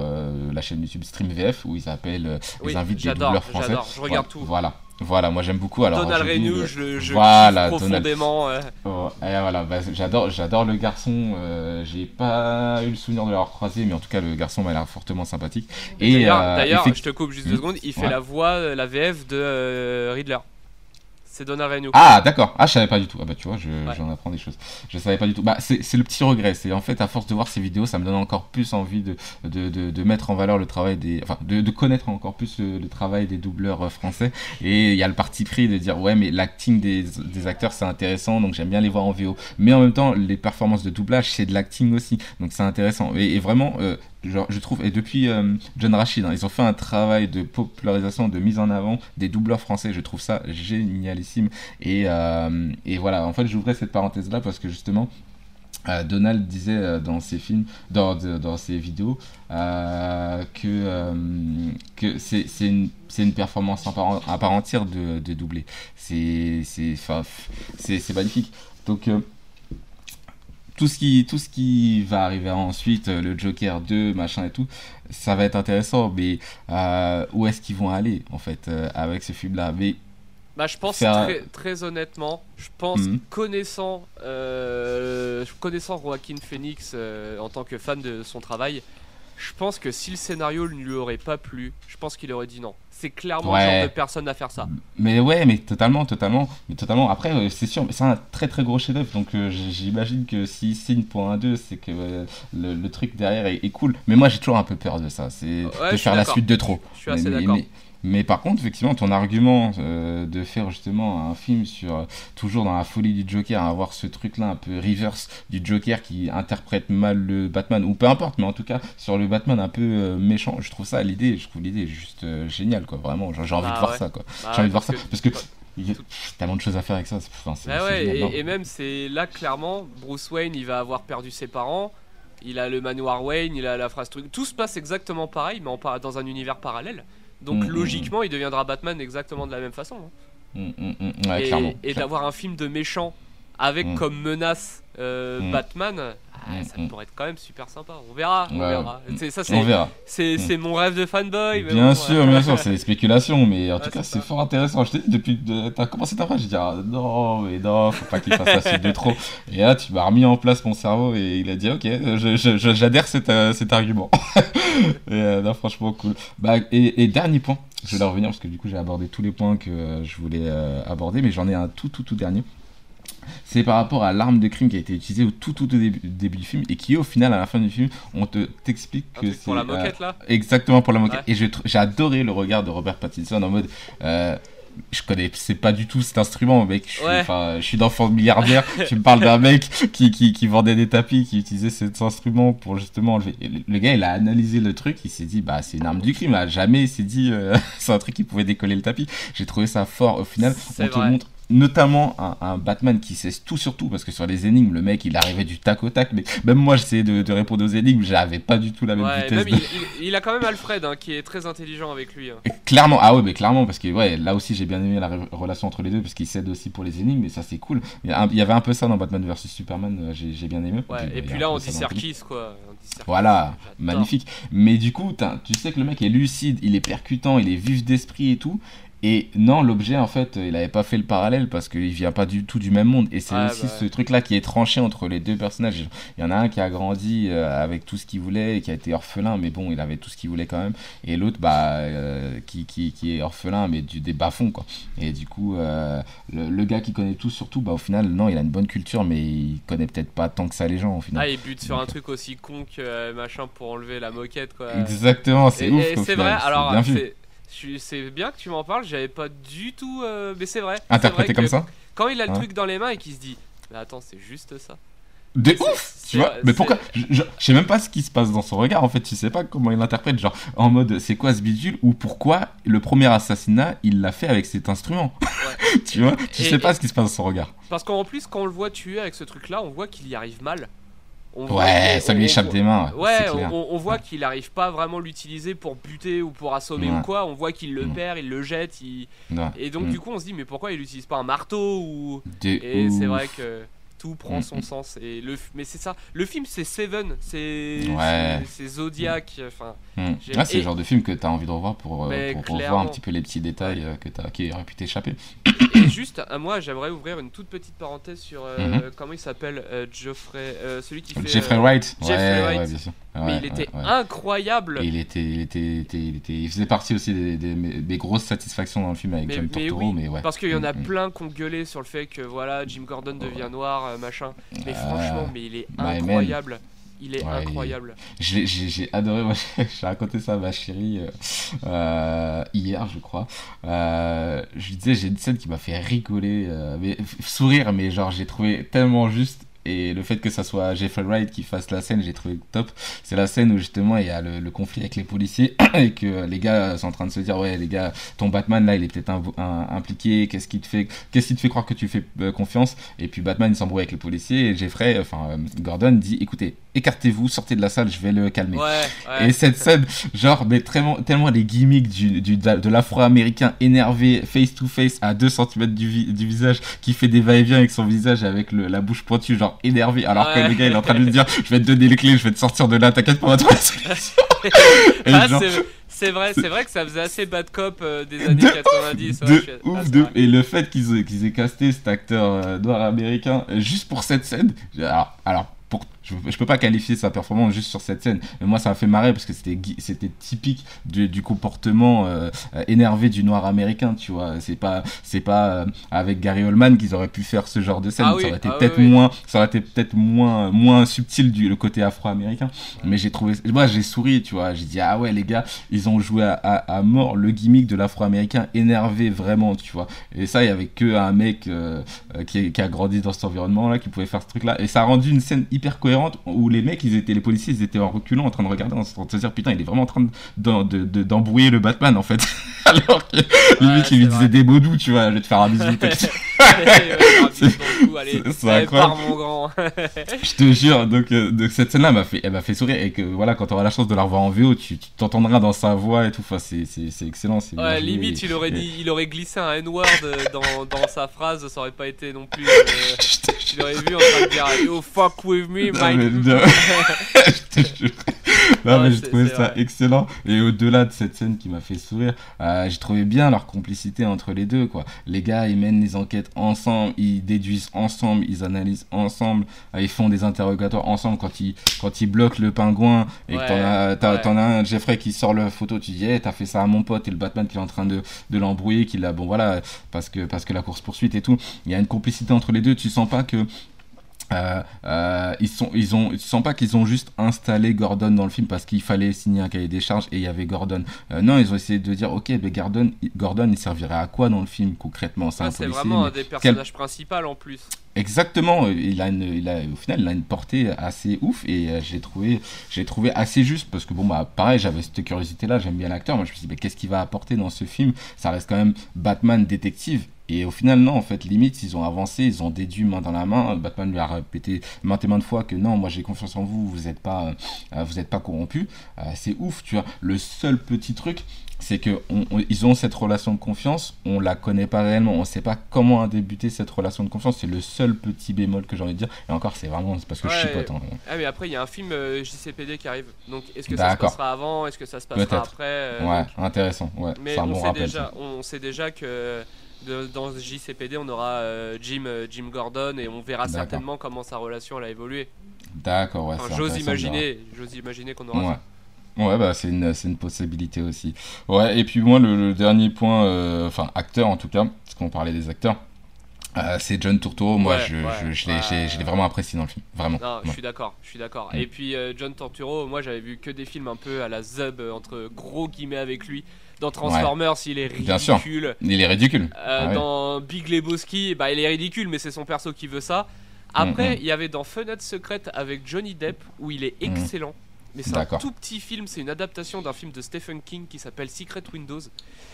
la chaîne YouTube Stream VF où ils appellent, Oui, ils invitent des doubleurs français. j'adore, je regarde Voilà, tout. Voilà, voilà, moi j'aime beaucoup. Alors, Donald Renew, je, je voilà, kiffe Donald. profondément. Oh, et voilà, bah, j'adore, j'adore le garçon. euh, j'ai pas eu le souvenir de l'avoir croisé, mais en tout cas le garçon m'a l'air fortement sympathique. Et D'ailleurs, euh, je te coupe juste Hmm. deux secondes, il fait Ouais. la voix, euh, la VF de euh, Riddler. C'est. Ah d'accord, ah je savais pas du tout. Ah bah tu vois, je, Ouais. j'en apprends des choses. Je savais pas du tout. Bah c'est, c'est le petit regret. C'est en fait à force de voir ces vidéos, ça me donne encore plus envie de, de, de, de mettre en valeur le travail des, enfin de, de connaître encore plus le, le travail des doubleurs euh, français. Et il y a le parti pris de dire ouais mais l'acting des, des acteurs c'est intéressant, donc j'aime bien les voir en VO. Mais en même temps les performances de doublage c'est de l'acting aussi, donc c'est intéressant. Et, et vraiment. euh, Je trouve, et depuis euh, John Rachid, hein, ils ont fait un travail de popularisation, de mise en avant des doubleurs français. Je trouve ça génialissime. Et, euh, et voilà, en fait, j'ouvrais cette parenthèse-là parce que justement, euh, Donald disait dans ses films, dans, dans ses vidéos, que, que c'est une, une performance à part, entière de, de doubler. C'est magnifique. Donc, tout ce, qui, tout ce qui va arriver ensuite, euh, le Joker 2, machin et tout, ça va être intéressant. Mais euh, où est-ce qu'ils vont aller, en fait, euh, avec ce film-là? Mais Bah, je pense Faire- très, très honnêtement, je pense Mhm. connaissant, euh, connaissant Joaquin Phoenix en tant que fan de son travail, je pense que si le scénario ne lui aurait pas plu, je pense qu'il aurait dit non. C'est clairement le genre de personne à faire ça. Mais ouais, mais totalement, totalement, mais totalement. Après, euh, c'est sûr, mais c'est un très très gros chef-d'œuvre, donc euh, j'imagine que s'il signe pour un 2, c'est que euh, le, le truc derrière est, est cool. Mais moi, j'ai toujours un peu peur de ça, c'est Ouais, de faire la suite de trop. Je suis assez Mais- mais- d'accord. Mais, par contre, effectivement, ton argument euh, de faire justement un film sur euh, toujours dans la folie du Joker, avoir ce truc-là un peu reverse du Joker qui interprète mal le Batman, ou peu importe, mais en tout cas sur le Batman un peu euh, méchant, je trouve ça l'idée, je trouve l'idée juste géniale, quoi. Vraiment, j'ai envie Bah de voir ouais. ça, quoi. Bah J'ai envie de voir ça parce que- il y a tellement de choses à faire avec ça. c'est- Enfin, Bah ouais, génial, et, et même c'est là clairement, Bruce Wayne il va avoir perdu ses parents, il a le manoir Wayne, il a la phrase truc, tout se passe exactement pareil mais en dans un univers parallèle. Donc Mm, mm, logiquement il deviendra Batman exactement de la même façon. hein. Ouais, et et d'avoir un film de méchant avec Mm. comme menace euh, Mm. Batman, ah, Mm, ça pourrait être quand même super sympa. On verra, on Ouais, verra. C'est- Ça c'est c'est c'est mon rêve de fanboy. mais Bien bon, sûr, ouais. bien sûr, c'est des spéculations, mais en Ouais, tout cas, c'est c'est ça. fort intéressant. Je t'ai dit, depuis que t'as commencé ta phrase, j'ai dit, ah, non, mais non, faut pas qu'il fasse la suite de trop. Et là, tu m'as remis en place mon cerveau et il a dit, ok, j'adhère cet, euh, cet argument. et euh, non, franchement, cool. Bah, et, et dernier point, je vais en revenir parce que du coup, j'ai abordé tous les points que euh, je voulais aborder, mais j'en ai un tout, tout, tout dernier. C'est par rapport à l'arme de crime qui a été utilisée au tout, tout, début, début du film et qui, au final, à la fin du film, on te t'explique que c'est. pour la euh, moquette là? Exactement pour la moquette. Ouais. Et j'ai adoré le regard de Robert Pattinson en mode. euh, je connais, c'est pas du tout cet instrument, mec. Je suis, Ouais. enfin, je suis d'enfant milliardaire. tu me parles d'un mec qui, qui, qui vendait des tapis, qui utilisait cet instrument pour justement enlever. Le, le gars, il a analysé le truc. Il s'est dit, bah, c'est une arme du crime. Là. Jamais il s'est dit, euh, c'est un truc qui pouvait décoller le tapis. J'ai trouvé ça fort. Au final, on te montre notamment un, un Batman qui sait tout sur tout parce que sur les énigmes le mec il arrivait du tac au tac mais même moi j'essayais de, de répondre aux énigmes j'avais pas du tout la même Ouais, vitesse même de- il, il- il a quand même Alfred hein, qui est très intelligent avec lui. hein. Clairement, ah ouais, mais clairement, parce que ouais, là aussi j'ai bien aimé la re- relation entre les deux, parce qu'ils s'aident aussi pour les énigmes, mais ça c'est cool. Il y, a un- il y avait un peu ça dans Batman vs Superman, euh, j'ai bien aimé. Ouais, y et puis là on dit. Serkis quoi. On dit Serkis, Voilà, magnifique. Mais du coup, tu sais que le mec est lucide, il est percutant, il est vif d'esprit et tout. Et non, l'objet, en fait, il avait pas fait le parallèle parce qu'il vient pas du tout du même monde. Et c'est aussi bah ce truc-là qui est tranché entre les deux personnages. Il y en a un qui a grandi euh, avec tout ce qu'il voulait et qui a été orphelin, mais bon, il avait tout ce qu'il voulait quand même. Et l'autre, bah, euh, qui, qui, qui est orphelin, mais du, des bas-fonds, quoi. Et du coup, euh, le, le gars qui connaît tout, surtout, bah, au final, non, il a une bonne culture, mais il connaît peut-être pas tant que ça les gens, au final. Ah, il bute sur un truc aussi con que euh, machin pour enlever la moquette quoi. Exactement, c'est ouf. c'est vrai, alors c'est c'est bien que tu m'en parles, j'avais pas du tout. euh, mais c'est vrai. Interprété vrai comme ça Quand il a le Ouais. truc dans les mains et qu'il se dit Mais attends, c'est juste ça. De ouf Tu vois Mais pourquoi je, je- je sais même pas ce qui se passe dans son regard en fait, tu sais pas comment il l'interprète, genre en mode c'est quoi ce bidule ou pourquoi le premier assassinat il l'a fait avec cet instrument Tu vois Tu Et- sais pas ce qui se passe dans son regard. Parce qu'en plus, quand on le voit tuer avec ce truc-là, on voit qu'il y arrive mal. On Ouais, ça on- lui échappe des mains. Ouais, on, on voit qu'il n'arrive pas vraiment à l'utiliser pour buter ou pour assommer Ouais. ou quoi. On voit qu'il le Mm. perd, il le jette. il-. Et donc, Mm. du coup, on se dit, mais pourquoi il n'utilise pas un marteau ou... Et c'est vrai que tout prend Mm, son mm. sens. Et le, mais c'est ça. Le film, c'est Seven, c'est Ouais. Zodiac. Enfin, Mm. Ah, c'est le genre de film que t'as envie de revoir pour, euh, pour revoir un petit peu les petits détails euh, que t'as, qui auraient pu t'échapper. et juste, à moi, j'aimerais ouvrir une toute petite parenthèse sur euh, Mhm. comment il s'appelle, euh, Geoffrey, euh, celui qui fait. Jeffrey euh, Wright Jeffrey ouais, Wright. ouais, bien sûr. Mais il était ouais, ouais. incroyable. Et il était, il était, il était, il était- il faisait partie aussi des, des, des grosses satisfactions dans le film avec Mais, John mais Turturro, oui, mais ouais. parce qu'il y en a Mm, mm. plein qui ont gueulé sur le fait que voilà, Jim Gordon devient noir, euh, machin. Mais Euh, franchement, mais il est incroyable. Il est Ouais, il- incroyable. J'ai, adoré, moi, j'ai raconté ça à ma chérie euh, euh, hier, je crois. Je lui disais, j'ai une scène qui m'a fait rigoler, mais, sourire, mais genre, j'ai trouvé tellement juste. Et le fait que ça soit Jeffrey Wright qui fasse la scène, j'ai trouvé top. C'est la scène où justement il y a le, le conflit avec les policiers et que les gars sont en train de se dire ouais les gars ton Batman là il est peut-être impliqué, qu'est-ce qui te fait qu'est-ce qui te fait croire que tu fais euh, confiance? Et puis Batman il s'embrouille avec les policiers et Jeffrey, enfin euh, Gordon dit écoutez écartez-vous, sortez de la salle, je vais le calmer. Ouais, ouais. Et cette scène, genre, mais tellement, tellement les gimmicks du, du, de l'afro-américain énervé, face to face, à 2 cm du, vi- du visage, qui fait des va-et-vient avec son visage, avec le, la bouche pointue, genre énervé, alors que le gars il est en train de lui dire Je vais te donner les clés, je vais te sortir de là, t'inquiète pas, on va trouver la solution. Et Ah, genre, c'est- vrai, c'est vrai que ça faisait assez bad cop euh, des années De 90. ouais, de je suis- ah, ouf, de. Et le fait qu'ils aient, qu'ils aient casté cet acteur euh, noir américain euh, juste pour cette scène, alors, alors pour, je, je peux pas qualifier sa performance juste sur cette scène, mais moi ça m'a fait marrer parce que c'était typique du, du comportement euh, énervé du noir américain, tu vois. C'est pas c'est pas euh, avec Gary Oldman qu'ils auraient pu faire ce genre de scène. Ah ça aurait été ah peut-être oui. moins, ça aurait été peut-être moins moins subtil du le côté afro-américain. Mais j'ai trouvé, moi j'ai souri, tu vois. J'ai dit ah ouais les gars, ils ont joué à, à- à mort le gimmick de l'afro-américain énervé vraiment, tu vois. Et ça, il y avait que un mec euh, qui, qui a grandi dans cet environnement-là qui pouvait faire ce truc-là. Et ça a rendu une scène hyper cohérente où les mecs, ils étaient, les policiers, ils étaient en reculant, en train de regarder, en train de se dire putain, il est vraiment en train d'embrouiller le Batman en fait. Alors que limite, il lui disait des mots doux, tu vois, je vais te faire un bisou. c'est- incroyable. pars, mon grand. Je te jure, donc, euh, donc cette scène-là m'a fait, elle m'a fait sourire et que voilà, quand tu auras la chance de la revoir en VO, tu t'entendras dans sa voix et tout. Enfin, c'est, excellent. C'est Ouais, limite, il aurait, Et- dit, il aurait glissé un N-word euh, dans, dans sa phrase, ça aurait pas été non plus. euh, Je l'aurais vu en train de dire Yo, fuck with me, non. je te jure. Non, Ouais, mais trouvé c'est ça vrai. excellent. Et au-delà de cette scène qui m'a fait sourire, euh, j'ai trouvé bien leur complicité entre les deux. Quoi. Les gars, ils mènent les enquêtes ensemble, ils déduisent ensemble, ils analysent ensemble, euh, ils font des interrogatoires ensemble quand ils, quand ils bloquent le pingouin et que t'en as, t'as- ouais. t'en as un, Jeffrey, qui sort la photo, tu dis, hey, t'as fait ça à mon pote, et le Batman qui est en train de, de l'embrouiller, qui l'a, bon voilà, parce que, parce que la course poursuite et tout. Il y a une complicité entre les deux, tu sens pas que. Euh, euh, ils sont, ils ont, tu sens pas qu'ils ont juste installé Gordon dans le film parce qu'il fallait signer un cahier des charges et il y avait Gordon. Euh, non, ils ont essayé de dire, ok, mais Gordon, Gordon, il servirait à quoi dans le film concrètement? C'est Ah, vraiment un des personnages principaux en plus. Exactement, il a une, il a, au final, il a une portée assez ouf et j'ai trouvé, j'ai trouvé assez juste parce que bon bah pareil, j'avais cette curiosité-là, j'aime bien l'acteur, moi je me suis dit mais qu'est-ce qu'il va apporter dans ce film? Ça reste quand même Batman détective. Et au final, non, en fait, limite, ils ont avancé, ils ont déduit main dans la main. Batman lui a répété maintes et maintes fois que non, moi j'ai confiance en vous, vous n'êtes pas, euh, vous êtes pas corrompu. Euh, c'est ouf, tu vois. Le seul petit truc, c'est que on- on- ils ont cette relation de confiance, on la connaît pas réellement, on sait pas comment a débuté cette relation de confiance. C'est le seul petit bémol que j'ai envie de dire. Et encore, c'est vraiment parce que je Ouais. chipote. hein. Ah, mais après, il y a un film euh, JCPD qui arrive. Donc, est-ce que ça se passera avant? Est-ce que ça se passera après ouais, donc- intéressant. Ouais, Mais c'est un on, bon sait rappel. déjà, ça. on sait déjà que de- dans JCPD, on aura euh, Jim, euh, Jim Gordon et on verra certainement comment sa relation elle a évolué. D'accord, ouais. Enfin, j'ose imaginer, j'ose imaginer qu'on aura Ouais. ça. Ouais, bah c'est une, c'est une possibilité aussi. Ouais, et puis moi, le, le dernier point, euh, enfin, acteur en tout cas, parce qu'on parlait des acteurs, euh, c'est John Turturro. Moi, Ouais, je, ouais, je, je l'ai- vraiment apprécié dans le film. Vraiment. Non, je suis d'accord, je suis d'accord. Mm. Et puis euh, John Torturo, moi j'avais vu que des films un peu à la Zub, entre gros guillemets avec lui. Dans Transformers, il est Bien sûr. ridicule. Il est ridicule. Euh, Ah. Dans Big Lebowski, bah, il est ridicule, mais c'est son perso qui veut ça. Après, Mhm. il y avait dans Fenêtre secrète avec Johnny Depp où il est Mhm. excellent. Mais c'est un tout petit film, c'est une adaptation d'un film de Stephen King qui s'appelle Secret Windows.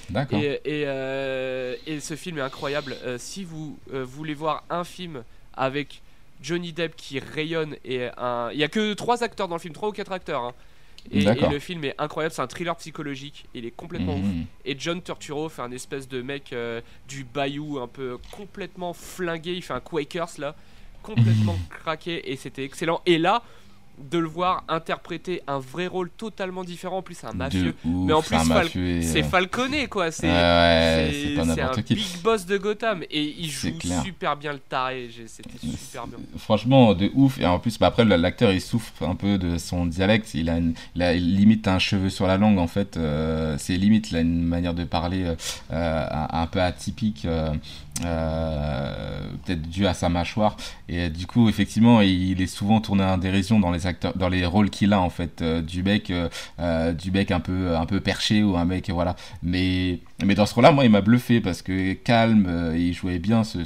D'accord. Et, et, euh, et ce film est incroyable. Euh, si vous euh, voulez voir un film avec Johnny Depp qui rayonne et un, il y a que trois acteurs dans le film, trois ou quatre acteurs. hein. Et, le film est incroyable, c'est un thriller psychologique. Il est complètement ouf. Mhm. Et John Turturro fait un espèce de mec euh, du bayou un peu complètement flingué. Il fait un Quakers là, complètement craqué et c'était excellent. Et là, de le voir interpréter un vrai rôle totalement différent. En plus, c'est un mafieux. Ouf, Mais en plus, Fal- C'est euh, Falconé quoi. C'est ouais, c'est un qui. big boss de Gotham et il joue super bien le taré. C'était super bien. Franchement, de ouf. Et en plus, bah, après, l'acteur, il souffre un peu de son dialecte. Il a, une, il a limite un cheveu sur la langue, en fait. Euh, c'est limite, il a une manière de parler euh, un, un peu atypique, euh, peut-être dû à sa mâchoire. Et euh, du coup, effectivement, il est souvent tourné en dérision dans les acteurs, dans les rôles qu'il a, en fait, euh, du mec, du mec un peu, un peu perché ou un mec, voilà. Mais, mais dans ce rôle-là, moi, il m'a bluffé parce que calme, il jouait bien ce,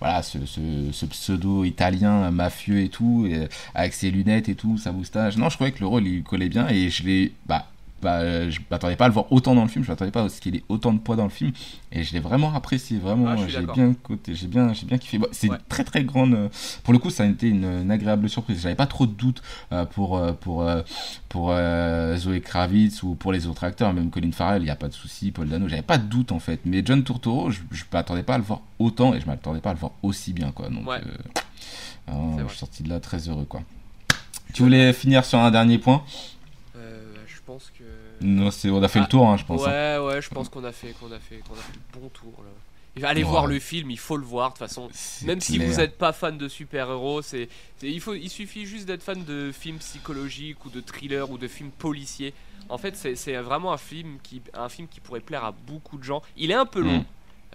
voilà, ce, pseudo italien mafieux et tout, et, avec ses lunettes et tout, sa moustache. Non, je trouvais que le rôle il collait bien et je l'ai, bah, bah, euh, je m'attendais pas à le voir autant dans le film, je m'attendais pas à ce qu'il ait autant de poids dans le film et je l'ai vraiment apprécié, vraiment, Ah, suis j'ai bien j'ai bien, j'ai bien kiffé. Bon, c'est Ouais. une très très grande, euh, pour le coup, ça a été une, une agréable surprise. J'avais pas trop de doutes euh, pour euh, pour euh, pour euh, Zoé Kravitz ou pour les autres acteurs, même Colin Farrell, il y a pas de souci, Paul Dano, j'avais pas de doute en fait. Mais John Turturro, je, je m'attendais pas à le voir autant et je m'attendais pas à le voir aussi bien quoi. Donc, Ouais. euh, C'est je suis sorti de là très heureux quoi. Tu voulais finir sur un dernier point? Euh, pense que. Non, c'est on a fait Ah, le tour, hein, je pense. hein. Ouais, ouais, je pense qu'on a fait, qu'on a fait, qu'on a fait le bon tour là. Allez voir le film, il faut le voir de toute façon. Même si vous n'êtes pas fan de super-héros, c'est, c'est- il, faut, il suffit juste d'être fan de films psychologiques ou de thrillers ou de films policiers. En fait, c'est, c'est vraiment un film, qui, un film qui pourrait plaire à beaucoup de gens. Il est un peu long, Mm.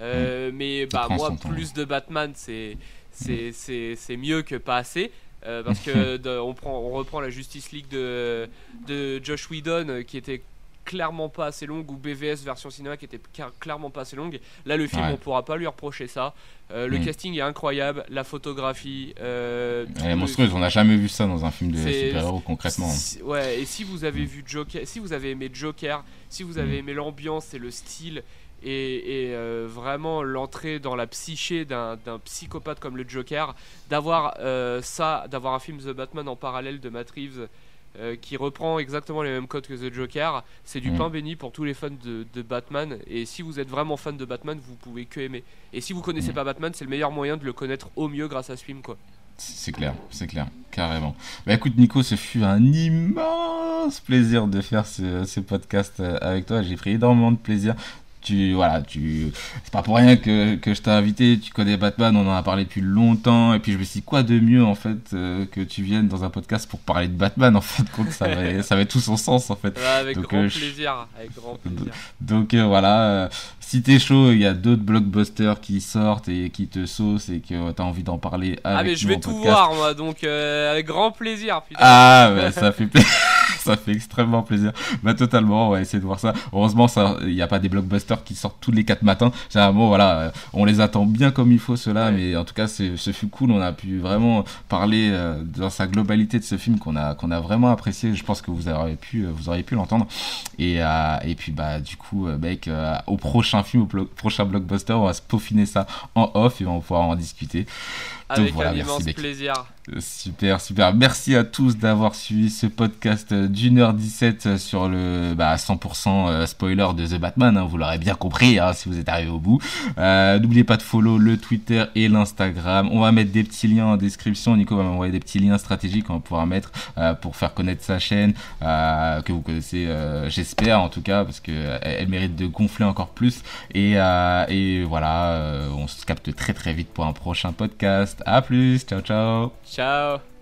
euh, mais bah, moi, plus de Batman, c'est, c'est, c'est, c'est mieux que pas assez. Euh, parce que de- on, prend, on reprend la Justice League de, de Josh Whedon euh, qui était clairement pas assez longue ou BVS version cinéma qui était clairement pas assez longue. Là, le film, Ouais. on pourra pas lui reprocher ça. Euh, le Mm. casting est incroyable, la photographie. euh, Elle est le- monstrueuse, on n'a jamais vu ça dans un film de super-héros concrètement. ouais, et si vous avez vu Joker, si vous avez aimé Joker, si vous avez Mm. aimé l'ambiance et le style et, et, euh, vraiment l'entrée dans la psyché d'un psychopathe comme le Joker, d'avoir euh, ça, d'avoir un film The Batman en parallèle de Matt Reeves euh, qui reprend exactement les mêmes codes que The Joker, c'est du Mm. pain béni pour tous les fans de, de Batman. Et si vous êtes vraiment fan de Batman, vous pouvez que aimer. Et si vous connaissez Mm. pas Batman, c'est le meilleur moyen de le connaître au mieux grâce à ce film, quoi. C'est clair, c'est clair, carrément. Bah écoute Nico, ce fut un immense plaisir de faire ce, ce podcast avec toi. J'ai pris énormément de plaisir. Tu voilà, tu c'est pas pour rien que, que je t'ai invité. Tu connais Batman, on en a parlé depuis longtemps. Et puis je me suis dit quoi de mieux en fait euh, que tu viennes dans un podcast pour parler de Batman. En fait, compte ça avait, ça avait tout son sens en fait. Ouais, avec Donc, grand euh, je- plaisir, avec grand plaisir. Donc euh, voilà, si t'es chaud, il y a d'autres blockbusters qui sortent et qui te saucent et que t'as envie d'en parler avec Ah mais je vais tout podcast. voir moi donc avec grand plaisir putain. Ah, bah, ça fait plaisir. ça fait extrêmement plaisir. Bah, totalement, on va essayer de voir ça. Heureusement, ça, il n'y a pas des blockbusters qui sortent tous les 4 matins. Généralement, voilà, euh, on les attend bien comme il faut, ceux-là, Ouais. mais en tout cas, ce fut cool. On a pu vraiment parler euh, dans sa globalité de ce film qu'on a, qu'on a vraiment apprécié. Je pense que vous aurez pu, euh, vous auriez pu l'entendre. Et, euh, et puis, bah, du coup, mec, euh, au prochain film, au prochain blockbuster, on va se peaufiner ça en off et on va pouvoir en discuter. Avec voilà, un merci, immense mec. plaisir. Euh, Super, super. Merci à tous d'avoir suivi ce podcast euh, d'une heure 17 euh, sur le bah, 100% euh, spoiler de The Batman. hein, vous l'aurez bien compris hein, si vous êtes arrivé au bout. Euh, N'oubliez pas de follow le Twitter et l'Instagram. On va mettre des petits liens en description. Nico va m'envoyer des petits liens stratégiques qu'on va pouvoir mettre euh, pour faire connaître sa chaîne euh, que vous connaissez, j'espère en tout cas, parce que elle mérite de gonfler encore plus. Et, et voilà, on se capte très très vite pour un prochain podcast. À plus, ciao ciao. Ciao.